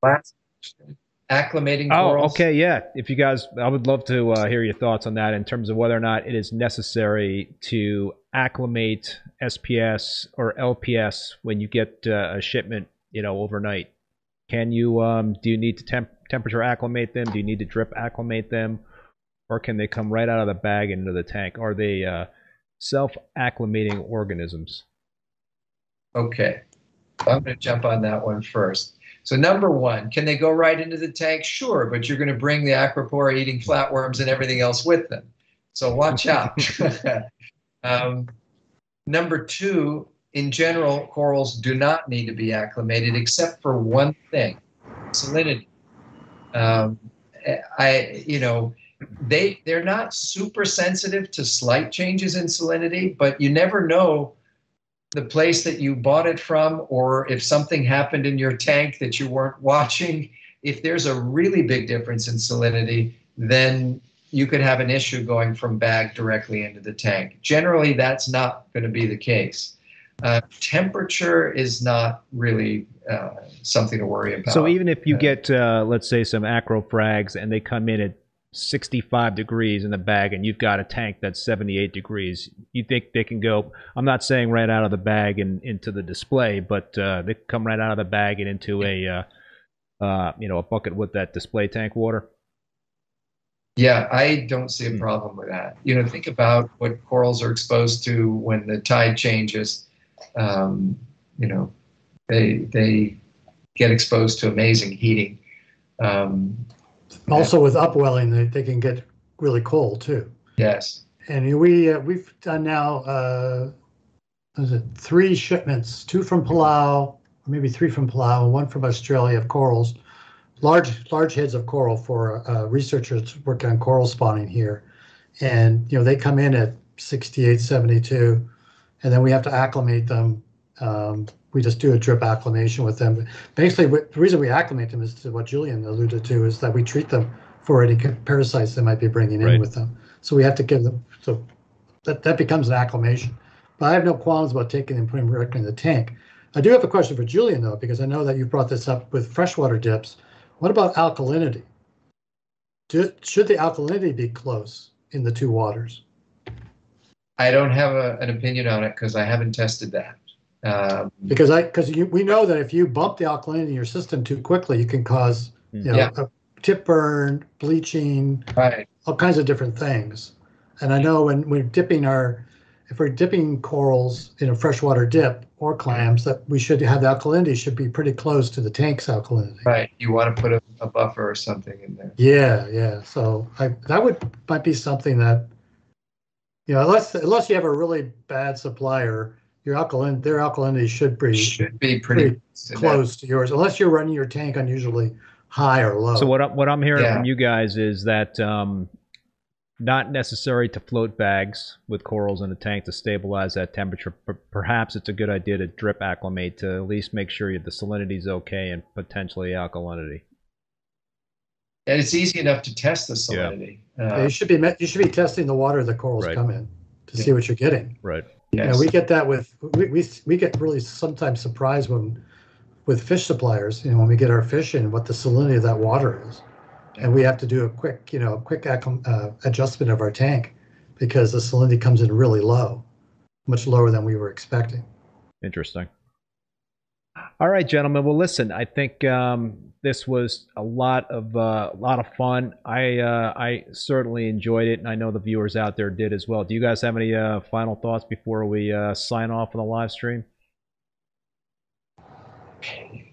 Last question. Acclimating Oh, corals. okay, yeah. If you guys, I would love to uh, hear your thoughts on that in terms of whether or not it is necessary to acclimate SPS or LPS when you get uh, a shipment, you know, overnight. Can you? Um, do you need to temp- temperature acclimate them? Do you need to drip acclimate them, or can they come right out of the bag into the tank? Are they uh, self-acclimating organisms? Okay. I'm going to jump on that one first. So number one, can they go right into the tank? Sure, but you're going to bring the acropora eating flatworms and everything else with them. So watch out. (laughs) (laughs) um, number two, in general, corals do not need to be acclimated except for one thing, salinity. Um, I, you know, they they're not super sensitive to slight changes in salinity, but you never know the place that you bought it from or if something happened in your tank that you weren't (laughs) watching. If there's a really big difference in salinity then you could have an issue going from bag directly into the tank. Generally that's not going to be the case. Uh, temperature is not really uh, something to worry about. So even if you Uh, get, uh, let's say, some acrofrags and they come in at 65 degrees in the bag and you've got a tank that's 78 degrees, you think they can go, I'm not saying right out of the bag and into the display, but uh, they come right out of the bag and into a, uh, uh, you know, a bucket with that display tank water? Yeah, I don't see a Hmm. problem with that. You know, think about what corals are exposed to when the tide changes. Um, you know, they they get exposed to amazing heating. Um, Also with upwelling, they, they can get really cold too. yes, And we, uh, we've done now, uh, what is it three shipments, two from Palau, or maybe three from Palau, and one from Australia of corals, large, large heads of coral for uh, researchers working on coral spawning here. And, you know, they come in at 68, 72, and then we have to acclimate them. Um, we just do a drip acclimation with them. Basically, what- the reason we acclimate them is to what Julian alluded to, is that we treat them for any parasites they might be bringing in Right. with them. So we have to give them, so that, that becomes an acclimation. But I have no qualms about taking them and putting them directly in the tank. I do have a question for Julian though, because I know that you brought this up with freshwater dips. What about alkalinity? Do, should the alkalinity be close in the two waters? I don't have a, an opinion on it because I haven't tested that. Um, Because I, because we know that if you bump the alkalinity in your system too quickly, you can cause, you know, Yeah. a tip burn, bleaching, right. all kinds of different things. And I know when we're dipping our, if we're dipping corals in a freshwater dip or clams, that we should have the alkalinity should be pretty close to the tank's alkalinity. Right. You want to put a, a buffer or something in there. Yeah, yeah. So I, that would might be something that, you know, unless unless you have a really bad supplier, your alkaline their alkalinity should be Should be pretty, pretty close to yours, unless you're running your tank unusually high or low. So what, I- what I'm hearing Yeah. from you guys is that um, not necessary to float bags with corals in a tank to stabilize that temperature. P- perhaps it's a good idea to drip acclimate to at least make sure the salinity is okay and potentially alkalinity. And it's easy enough to test the salinity. Yeah, Uh, you should be you should be testing the water the corals Right. come in to see what you're getting. Right. Yeah, we get that with we, we we get really sometimes surprised when with fish suppliers, you know, when we get our fish in, what the salinity of that water is, and we have to do a quick, you know, a quick uh, adjustment of our tank because the salinity comes in really low, much lower than we were expecting. Interesting. All right, gentlemen. Well, listen. I think um, this was a lot of uh, a lot of fun. I uh, I certainly enjoyed it, and I know the viewers out there did as well. Do you guys have any uh, final thoughts before we uh, sign off on the live stream?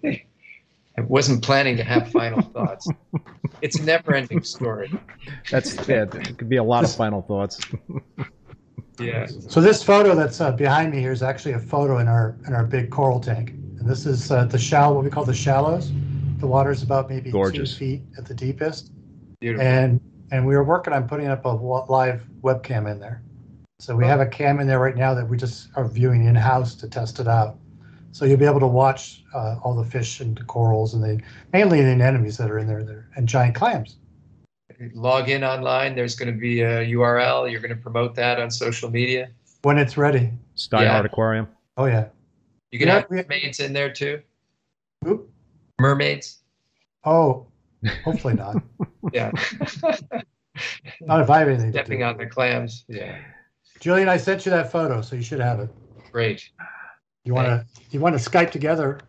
I wasn't planning to have final thoughts. It's a never-ending story. That's yeah. It could be a lot of final thoughts. Yeah. So this photo that's uh, behind me here is actually a photo in our in our big coral tank, and this is uh, the shallow, what we call the shallows. The water's about maybe Gorgeous. two feet at the deepest. Beautiful. and and we were working on putting up a live webcam in there. So we have a cam in there right now that we just are viewing in house to test it out. So you'll be able to watch uh, all the fish and the corals and the mainly the anemones that are in there, there and giant clams. Log in online. There's going to be a URL. You're going to promote that on social media. When it's ready, Steinhart Yeah. Aquarium. Oh, yeah. You can Yeah, have we- mermaids in there too. Oop. Mermaids. Oh, (laughs) hopefully not. Yeah. (laughs) Not if I have anything Stepping on the clams. Yeah. Julian, I sent you that photo, so you should have it. Great. You want to, you want to Skype together?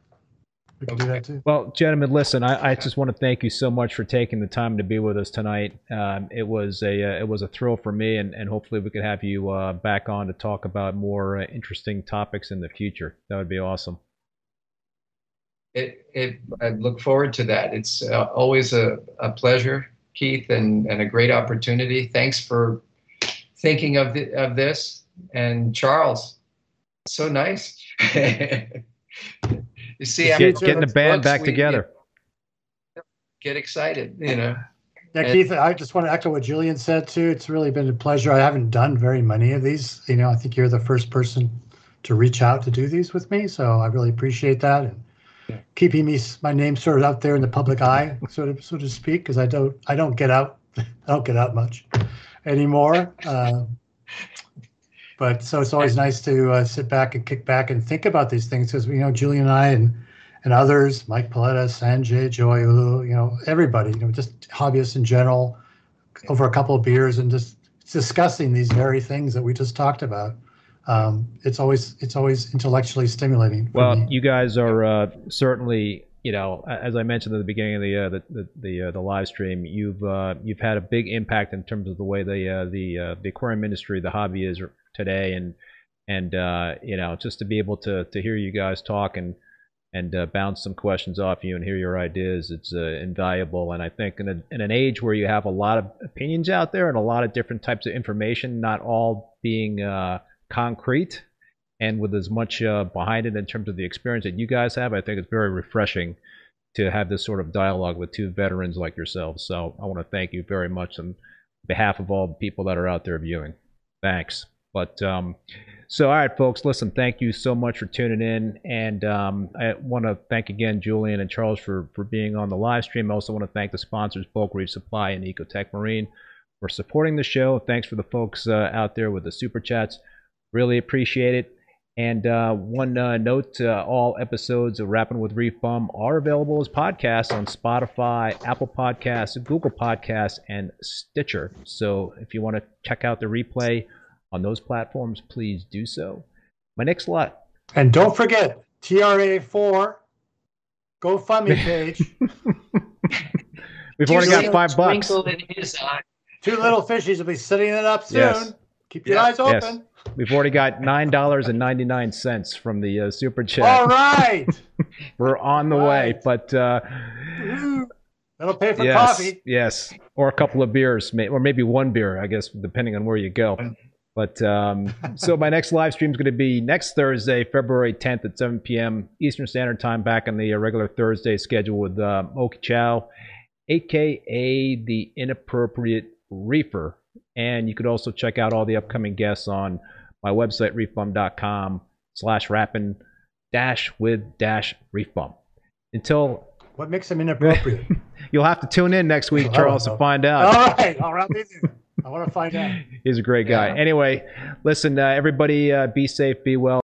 We can do that too. Well, gentlemen, listen. I, I just want to thank you so much for taking the time to be with us tonight. Um, it was a uh, it was a thrill for me, and, and hopefully we could have you uh, back on to talk about more uh, interesting topics in the future. That would be awesome. It, it, I look forward to that. It's uh, always a, a pleasure, Keith, and, and a great opportunity. Thanks for thinking of, the, of this. And Charles, so nice. (laughs) you see, Get- after getting the band back we- together. Get excited, you know. Yeah, And- Keith, I just want to echo what Julian said too. It's really been a pleasure. I haven't done very many of these. You know, I think you're the first person to reach out to do these with me, so I really appreciate that and Yeah. keeping me my name sort of out there in the public eye, so to so to speak, because I don't I don't get out (laughs) I don't get out much anymore. Uh, but so it's always nice to uh, sit back and kick back and think about these things because you know Julian and I and and others, Mike Paletta, Sanjay, Joy, Ulu, you know, everybody, you know, just hobbyists in general, over a couple of beers and just discussing these very things that we just talked about. Um, it's always it's always intellectually stimulating. Well, me. you guys are uh, certainly, you know, as I mentioned at the beginning of the uh, the the the, uh, the live stream, you've uh, you've had a big impact in terms of the way the uh, the uh, the aquarium industry, the hobby is today, and and uh, you know, just to be able to to hear you guys talk and and uh, bounce some questions off you and hear your ideas, it's uh, invaluable. And I think in, a, in an age where you have a lot of opinions out there and a lot of different types of information, not all being uh, concrete and with as much uh, behind it in terms of the experience that you guys have, I think it's very refreshing to have this sort of dialogue with two veterans like yourselves. So I want to thank you very much on behalf of all the people that are out there viewing. Thanks. But um, so, all right, folks, listen, thank you so much for tuning in. And um, I want to thank again Julian and Charles for, for being on the live stream. I also want to thank the sponsors, Bulk Reef Supply and Ecotech Marine, for supporting the show. Thanks for the folks uh, out there with the super chats. Really appreciate it. And uh, one uh, note uh, all episodes of Rapping with Reef Bum are available as podcasts on Spotify, Apple Podcasts, Google Podcasts, and Stitcher. So if you want to check out the replay on those platforms, please do so. My next lot. and don't forget TRA four GoFundMe (laughs) page. We've already got five bucks. Twinkle in his eye. Two little fishies will be setting it up soon. Yes. Keep your Yeah. eyes Yes. open. We've already got nine dollars and ninety nine cents from the uh, super chat. All right. (laughs) We're on the way, but uh, That'll pay for yes, coffee. yes, or a couple of beers, or maybe one beer, I guess, depending on where you go. But um, (laughs) so my next live stream is going to be next Thursday, February 10th at 7 p.m. Eastern Standard Time, back on the uh, regular Thursday schedule with uh, Oki Chow, aka the Inappropriate Reefer. And you could also check out all the upcoming guests on my website, reefbum.com slash rapping dash with dash reefbum. Until What makes them inappropriate? (laughs) you'll have to tune in next week, Charles, to find out. All right. All right. I want to find out. (laughs) He's a great guy. Yeah. Anyway, listen, uh, everybody, uh, be safe, be well.